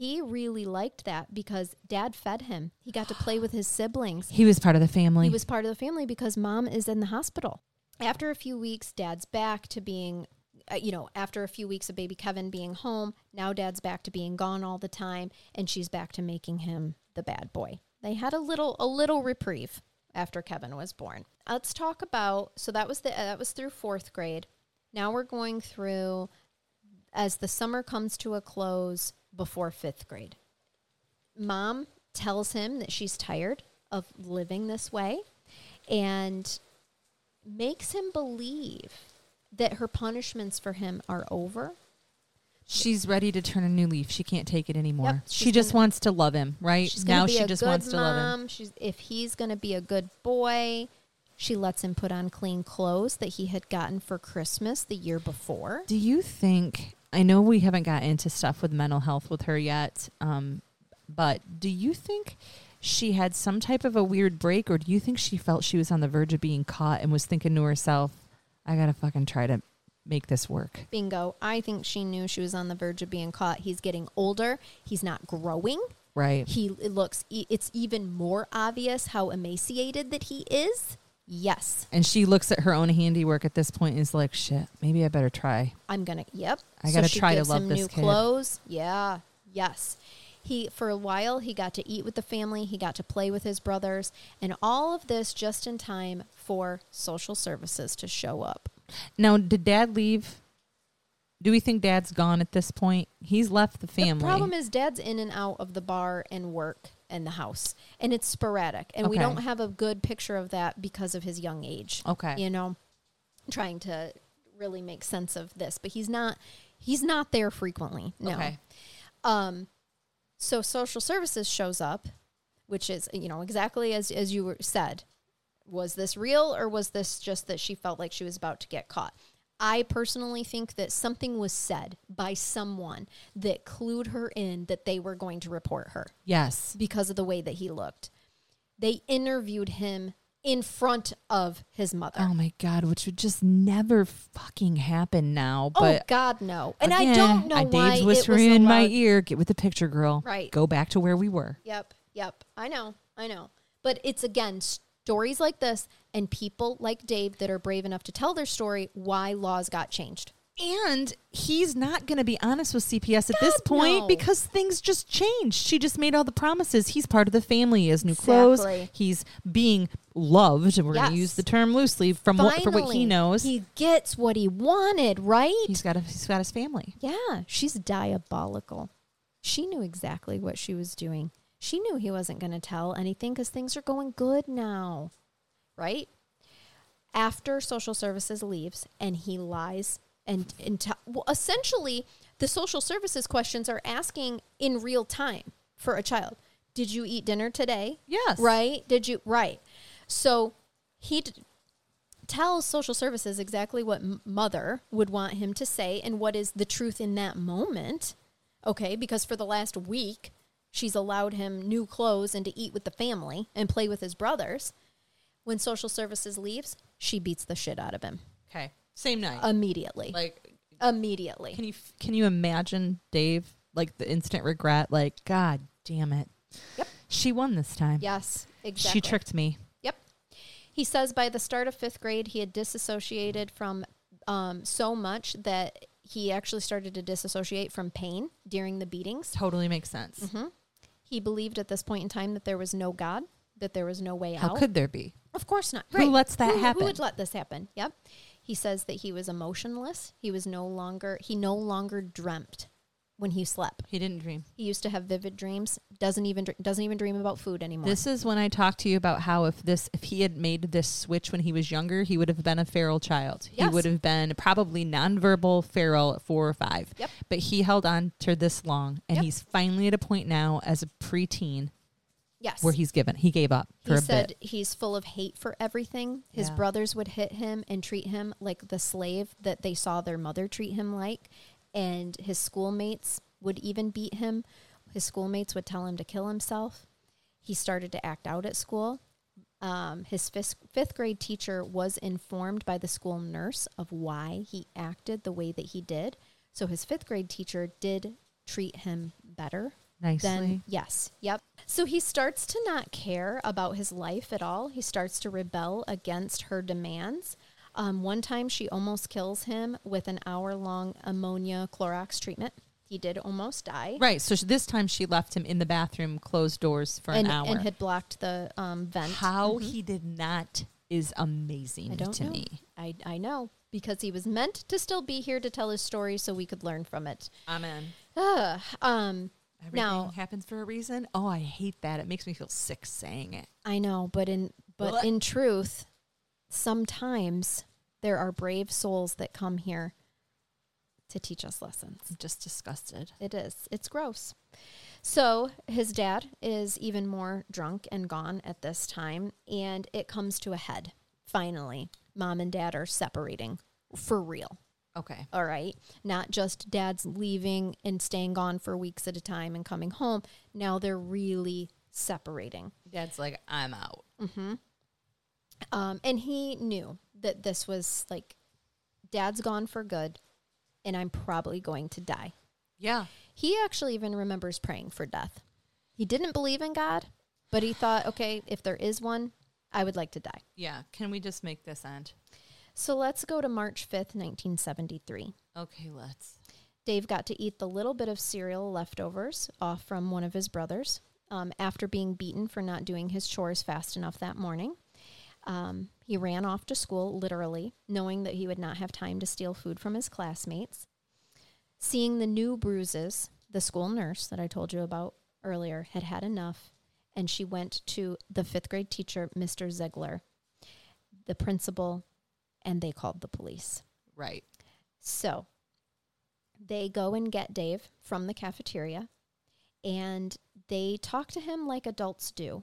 he really liked that because dad fed him. He got to play with his siblings. He was part of the family. He was part of the family because mom is in the hospital. After a few weeks, dad's back to being, uh, you know, after a few weeks of baby Kevin being home, now dad's back to being gone all the time, and she's back to making him the bad boy. They had a little a little reprieve after Kevin was born. Let's talk about so that was the uh, that was through fourth grade. Now we're going through as the summer comes to a close before fifth grade. Mom tells him that she's tired of living this way and makes him believe that her punishments for him are over. She's ready to turn a new leaf. She can't take it anymore. Yep, she just gonna- wants to love him, right? Now she just wants to love him. She's if he's going to be a good boy, she lets him put on clean clothes that he had gotten for Christmas the year before. Do you think? I know we haven't got into stuff with mental health with her yet, um, but do you think she had some type of a weird break, or do you think she felt she was on the verge of being caught and was thinking to herself, "I gotta fucking try to make this work"? Bingo. I think she knew she was on the verge of being caught. He's getting older. He's not growing. Right? He it looks it's even more obvious how emaciated that he is. Yes. And she looks at her own handiwork at this point and is like, "Shit, maybe I better try." I'm gonna. Yep. I gotta she try to love him this new kid. clothes. Yeah. Yes. He for a while he got to eat with the family. He got to play with his brothers, and all of this just in time for social services to show up. Now, did Dad leave? Do we think Dad's gone at this point? He's left the family. The problem is, Dad's in and out of the bar and work and the house, and it's sporadic, and we don't have a good picture of that because of his young age. okay. you know trying to really make sense of this but he's not he's not there frequently no Okay. um so social services shows up which is you know exactly as as you were said. Was this real or was this just that she felt like she was about to get caught? I personally think that something was said by someone that clued her in that they were going to report her Yes. because of the way that he looked. They interviewed him in front of his mother. Oh my god, which would just never fucking happen now. oh But God, no! And I don't know why Dave's whispering in my ear. Get with the picture, girl. Right. Go back to where we were. Yep, yep. I know, I know. But it's again stories like this and people like Dave that are brave enough to tell their story why laws got changed. And he's not going to be honest with CPS at this point no. because things just changed. She just made all the promises. He's part of the family. He has new clothes. He's being loved. We're going to use the term loosely from what, for what he knows. he gets what he wanted, right? he's got a, he's got his family. Yeah, she's diabolical. She knew exactly what she was doing. She knew he wasn't going to tell anything because things are going good now, right? After social services leaves and he lies and, and t- well, essentially the social services questions are asking in real time for a child. Did you eat dinner today? Yes. Right? Did you? Right. So he d- tells social services exactly what m- mother would want him to say and what is the truth in that moment. Okay, because for the last week, she's allowed him new clothes and to eat with the family and play with his brothers. When social services leaves, she beats the shit out of him Okay. Same night. immediately. like, immediately. can you can you imagine Dave like the instant regret? Like, God damn it. Yep. She won this time. yes, exactly. She tricked me. Yep. He says by the start of fifth grade, he had disassociated from um, so much that he actually started to disassociate from pain during the beatings. Totally makes sense. Mm-hmm. He believed at this point in time that there was no God, that there was no way How out. How could there be? of course not. Who lets that Who- happen? Who would let this happen? Yep. He says that he was emotionless. He was no longer. He no longer dreamt when he slept. He didn't dream. He used to have vivid dreams. Doesn't even dr- doesn't even dream about food anymore. This is when I talked to you about how if this if he had made this switch when he was younger, he would have been a feral child. He would have been probably nonverbal feral at four or five. Yep. But he held on to this long and Yep. he's finally at a point now as a preteen yes. where he's given he gave up for he said bit. he's full of hate for everything. His Yeah. brothers would hit him and treat him like the slave that they saw their mother treat him like. And his schoolmates would even beat him. His schoolmates would tell him to kill himself. He started to act out at school. Um, his fifth, fifth grade teacher was informed by the school nurse of why he acted the way that he did. So his fifth grade teacher did treat him better Nicely. then yes, yep. So he starts to not care about his life at all. He starts to rebel against her demands. Um, one time, she almost kills him with an hour-long ammonia Clorox treatment. He did almost die, right. So this time she left him in the bathroom, closed doors for and an hour. and had blocked the um, vent. how he did not is amazing I don't to know. me. I I know because he was meant to still be here to tell his story, so we could learn from it. Amen. Ugh, um, Everything Now- happens for a reason. Oh, I hate that. It makes me feel sick saying it. I know, but in but in truth, sometimes there are brave souls that come here to teach us lessons. I'm just disgusted. It is. It's gross. So his dad is even more drunk and gone at this time, and it comes to a head. Finally, mom and dad are separating for real. Okay. All right. Not just dad's leaving and staying gone for weeks at a time and coming home. Now they're really separating. Dad's like, I'm out. Mm-hmm. Um, and he knew that this was like, dad's gone for good, and I'm probably going to die. Yeah. He actually even remembers praying for death. He didn't believe in God, but he thought, okay, if there is one, I would like to die. Yeah. Can we just make this end? So let's go to March 5th, 1973. Okay, let's. Dave got to eat the little bit of cereal leftovers off from one of his brothers um, after being beaten for not doing his chores fast enough that morning. Um, he ran off to school, literally, knowing that he would not have time to steal food from his classmates. Seeing the new bruises, the school nurse that I told you about earlier had had enough, and she went to the fifth grade teacher, Mr. Ziegler, the principal, and they called the police. Right. So they go and get Dave from the cafeteria and they talk to him like adults do.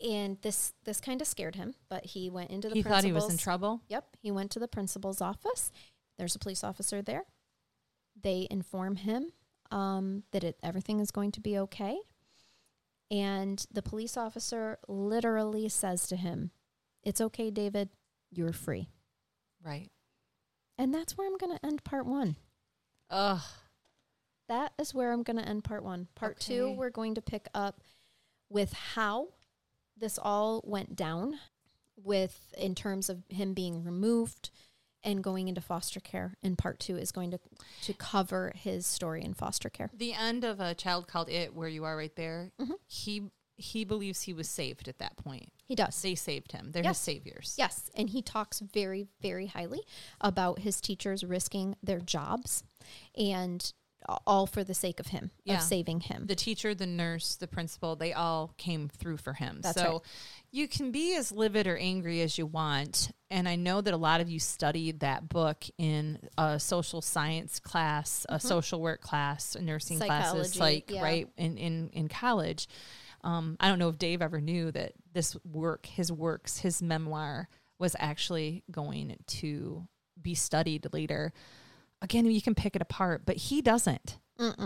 And this this kind of scared him, but he went into the he thought he was in trouble. Yep. He went to the principal's office. There's a police officer there. They inform him um, that it, everything is going to be okay. And the police officer literally says to him, It's okay, David. You're free. Right. And that's where I'm going to end part one. Ugh. That is where I'm going to end part one. Part two, we're going to pick up with how this all went down, with in terms of him being removed and going into foster care. And part two is going to to cover his story in foster care. The end of a child called it, where you are right there. Mhm. He he believes he was saved at that point. He does. They saved him. They're Yes. his saviors. Yes, and he talks very, very highly about his teachers risking their jobs, and all for the sake of him, Yeah. of saving him. The teacher, the nurse, the principal, they all came through for him. That's so right. you can be as livid or angry as you want. And I know that a lot of you studied that book in a social science class, a social work class, a nursing classes, Mm-hmm. Like yeah. right in, in, in college. Um, I don't know if Dave ever knew that this work, his works, his memoir was actually going to be studied later. Again, you can pick it apart, but he doesn't.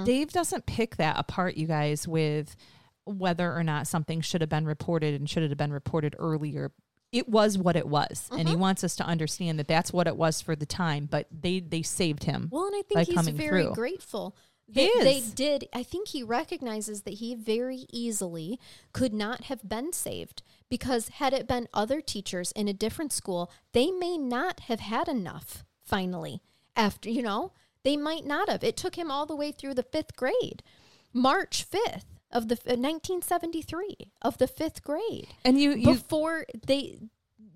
Dave doesn't pick that apart, you guys, with whether or not something should have been reported and should it have been reported earlier. It was what it was, and Mm-hmm. he wants us to understand that that's what it was for the time. But they they saved him. Well, and I think he's very through. grateful. He that They did. I think he recognizes that he very easily could not have been saved because had it been other teachers in a different school, they may not have had enough. Finally, after you know, they might not have. It took him all the way through the fifth grade, March fifth of the uh, 1973 of the fifth grade and you you before they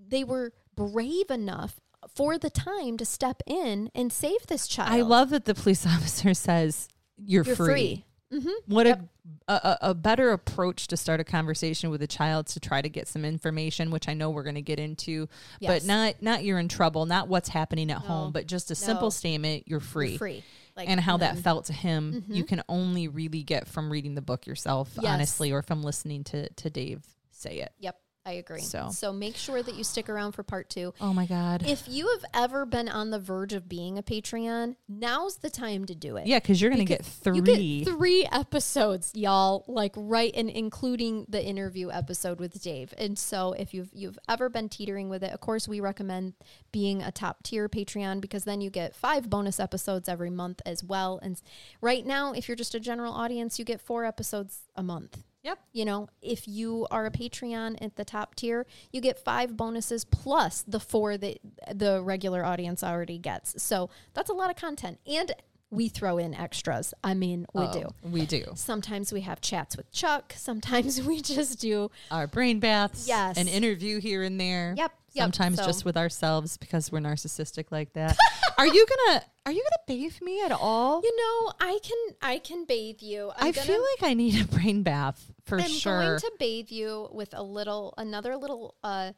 they were brave enough for the time to step in and save this child. I love that the police officer says you're, You're free. free. Mm-hmm. What a, a a better approach to start a conversation with a child to try to get some information, which I know we're going to get into, Yes. but not not you're in trouble, not what's happening at No. home, but just a simple statement: you're free. You're free. Like, and how that felt to him, you Mhm. can only really get from reading the book yourself, Yes. honestly, or from listening to to Dave say it. Yep, I agree. So. So, make sure that you stick around for part two. Oh my God! If you have ever been on the verge of being a Patreon, now's the time to do it. yeah, because you're going to get three. You get three episodes, y'all, like right and including the interview episode with Dave. And so if you've you've ever been teetering with it, of course we recommend being a top tier Patreon because then you get five bonus episodes every month as well. And right now, if you're just a general audience, you get four episodes a month. Yep. You know, if you are a Patreon at the top tier, you get five bonuses plus the four that the regular audience already gets. So that's a lot of content. And we throw in extras. I mean, we Oh, do. We do. Sometimes we have chats with Chuck. Sometimes we just do. Our brain baths. Yes. An interview here and there. Yep. yep. Sometimes So- just with ourselves because we're narcissistic like that. are you gonna Are you gonna bathe me at all? You know, I can I can bathe you. I'm I gonna, feel like I need a brain bath for I'm sure. going to bathe you with a little another little uh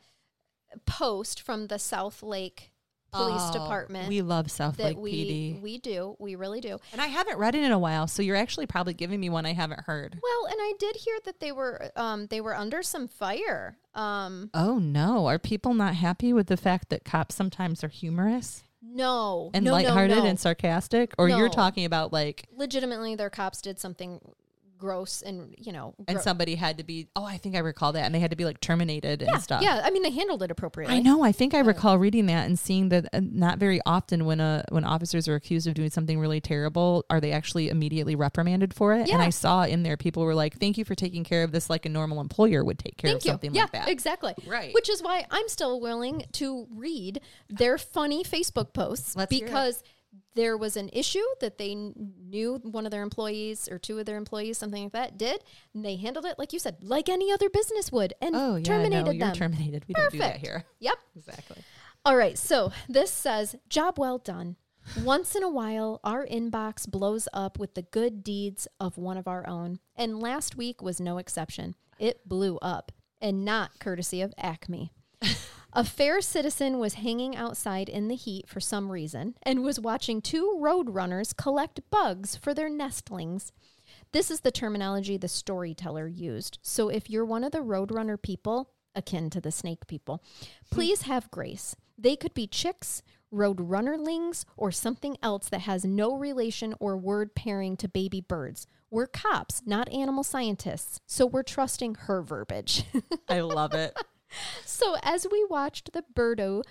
post from the Southlake Police Oh, Department. We love South that Lake we PD. we do we really do and I haven't read it in a while, so you're actually probably giving me one I haven't heard. well and i did hear that they were um they were under some fire um Oh no. Are people not happy with the fact that cops sometimes are humorous no and no, no, lighthearted no. and sarcastic? Or you're talking about like legitimately their cops did something gross and you know and somebody had to be oh, I think I recall that and they had to be like terminated and yeah, stuff. yeah i mean they handled it appropriately I know. I think I recall reading that and seeing that uh, not very often when uh, when officers are accused of doing something really terrible, are they actually immediately reprimanded for it? yeah. And I saw in there people were like, "Thank you for taking care of this like a normal employer would take care Thank of you. something yeah, like that." exactly. Right. Which is why I'm still willing to read their funny Facebook posts Let's because there was an issue that they knew one of their employees or two of their employees, something like that, did, and they handled it like you said, like any other business would, and Oh yeah, terminated no, you're them. terminated. We don't do that Perfect. here. Yep. Exactly. All right, so this says, job well done. Once in a while, our inbox blows up with the good deeds of one of our own. And last week was no exception. It blew up, and not courtesy of Acme. A fair citizen was hanging outside in the heat for some reason and was watching two roadrunners collect bugs for their nestlings. This is the terminology the storyteller used. So if you're one of the roadrunner people, akin to the snake people, please have grace. They could be chicks, roadrunnerlings, or something else that has no relation or word pairing to baby birds. We're cops, not animal scientists, so we're trusting her verbiage. I love it. So as we watched the birdo,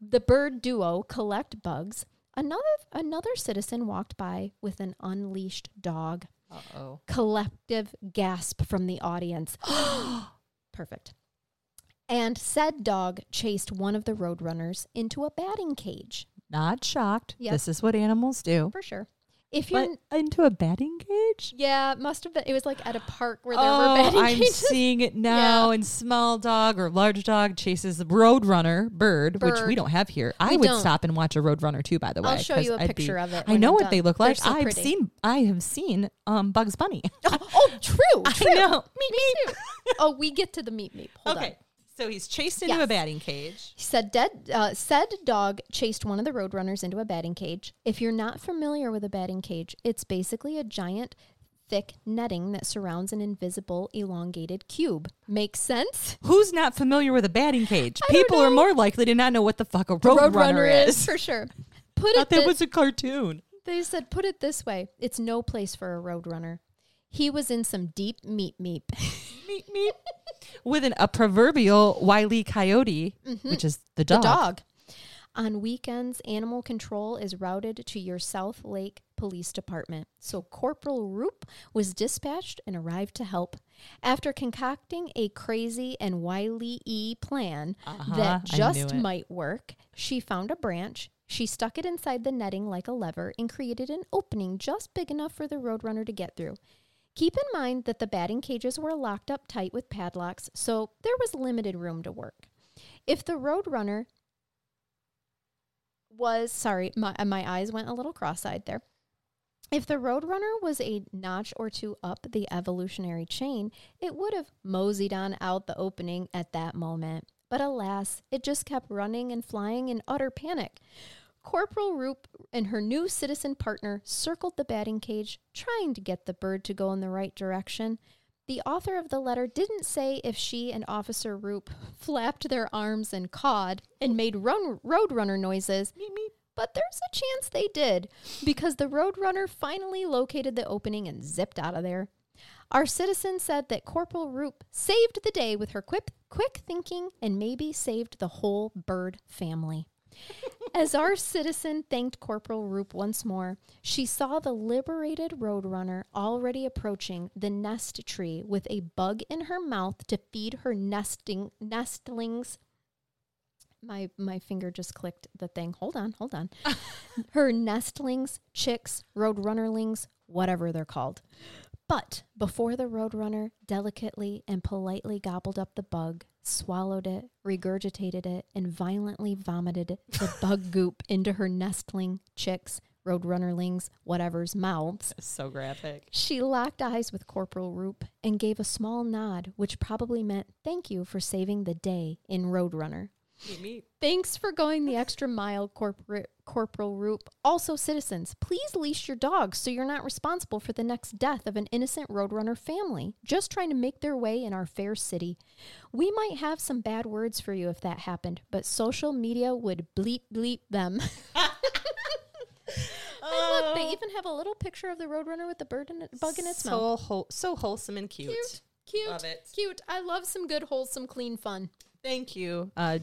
the bird duo collect bugs, another another citizen walked by with an unleashed dog. Uh oh. Collective gasp from the audience. Perfect. And said dog chased one of the roadrunners into a batting cage. Not shocked. Yep. This is what animals do. For sure. If you're into a batting cage? yeah, it must have been it was like at a park where there were Oh, batting I'm cages. seeing it now. And small dog or large dog chases the roadrunner bird, which we don't have here. I would don't. stop and watch a roadrunner too. By the way, I'll show you a I'd picture be- of it I know I'm what done. they look like. so I've pretty. seen. I have seen um, Bugs Bunny. oh, true. true. I know. Meet Me oh, we get to the meet me. Hold on. So he's chased into Yes. a batting cage. He Said dead uh, said dog chased one of the roadrunners into a batting cage. If you're not familiar with a batting cage, it's basically a giant thick netting that surrounds an invisible elongated cube. Makes sense? Who's not familiar with a batting cage? I People are more likely to not know what the fuck a roadrunner is. for sure. Put Thought it that was a cartoon. they said put it this way. It's no place for a roadrunner. He was in some deep meep meep. Meep meep. With an, a proverbial wily coyote, which is the the dog. dog. On weekends, animal control is routed to your Southlake Police Department. So Corporal Roop was dispatched and arrived to help. After concocting a crazy and wily e plan Uh-huh, that just might work, she found a branch. She stuck it inside the netting like a lever and created an opening just big enough for the roadrunner to get through. Keep in mind that the batting cages were locked up tight with padlocks, so there was limited room to work. If the roadrunner was sorry, my uh, my eyes went a little cross-eyed there. If the roadrunner was a notch or two up the evolutionary chain, it would have moseyed on out the opening at that moment. But alas, it just kept running and flying in utter panic. Corporal Roop and her new citizen partner circled the batting cage, trying to get the bird to go in the right direction. The author of the letter didn't say if she and Officer Roop flapped their arms and cawed and made run roadrunner noises, Meep meep. but there's a chance they did because the roadrunner finally located the opening and zipped out of there. Our citizen said that Corporal Roop saved the day with her quick, quick thinking and maybe saved the whole bird family. As our citizen thanked Corporal Roop once more, she saw the liberated roadrunner already approaching the nest tree with a bug in her mouth to feed her nesting nestlings. My my finger just clicked the thing. Hold on, hold on. her nestlings, chicks, roadrunnerlings, whatever they're called. But before the roadrunner delicately and politely gobbled up the bug, swallowed it, regurgitated it, and violently vomited the bug goop into her nestling, chicks, roadrunnerlings, whatever's mouths, So graphic. she locked eyes with Corporal Roop and gave a small nod, which probably meant thank you for saving the day in Roadrunner. Meep meep. Thanks for going the extra mile, Corpor- Corporal Roop. Also, citizens, please leash your dogs so you're not responsible for the next death of an innocent Roadrunner family just trying to make their way in our fair city. We might have some bad words for you if that happened, but social media would bleep bleep them. And look, they even have a little picture of the Roadrunner with the bird and bug in its so mouth. whole- so wholesome and cute. Cute, cute, Love it. cute. I love some good, wholesome, clean fun. Thank you. Uh,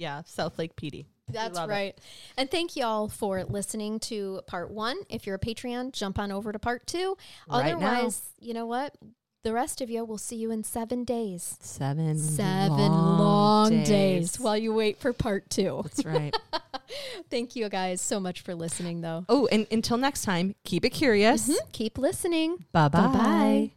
yeah, Southlake PD. That's love it. right. And thank y'all for listening to part one. If you're a Patreon, jump on over to part two. Right now. Otherwise, you know what? The rest of you will see you in seven days. Seven. Seven long, long, days. while you wait for part two. That's right. Thank you guys so much for listening, though. oh, and until next time, keep it curious. Mm-hmm. Keep listening. Bye bye. Bye-bye.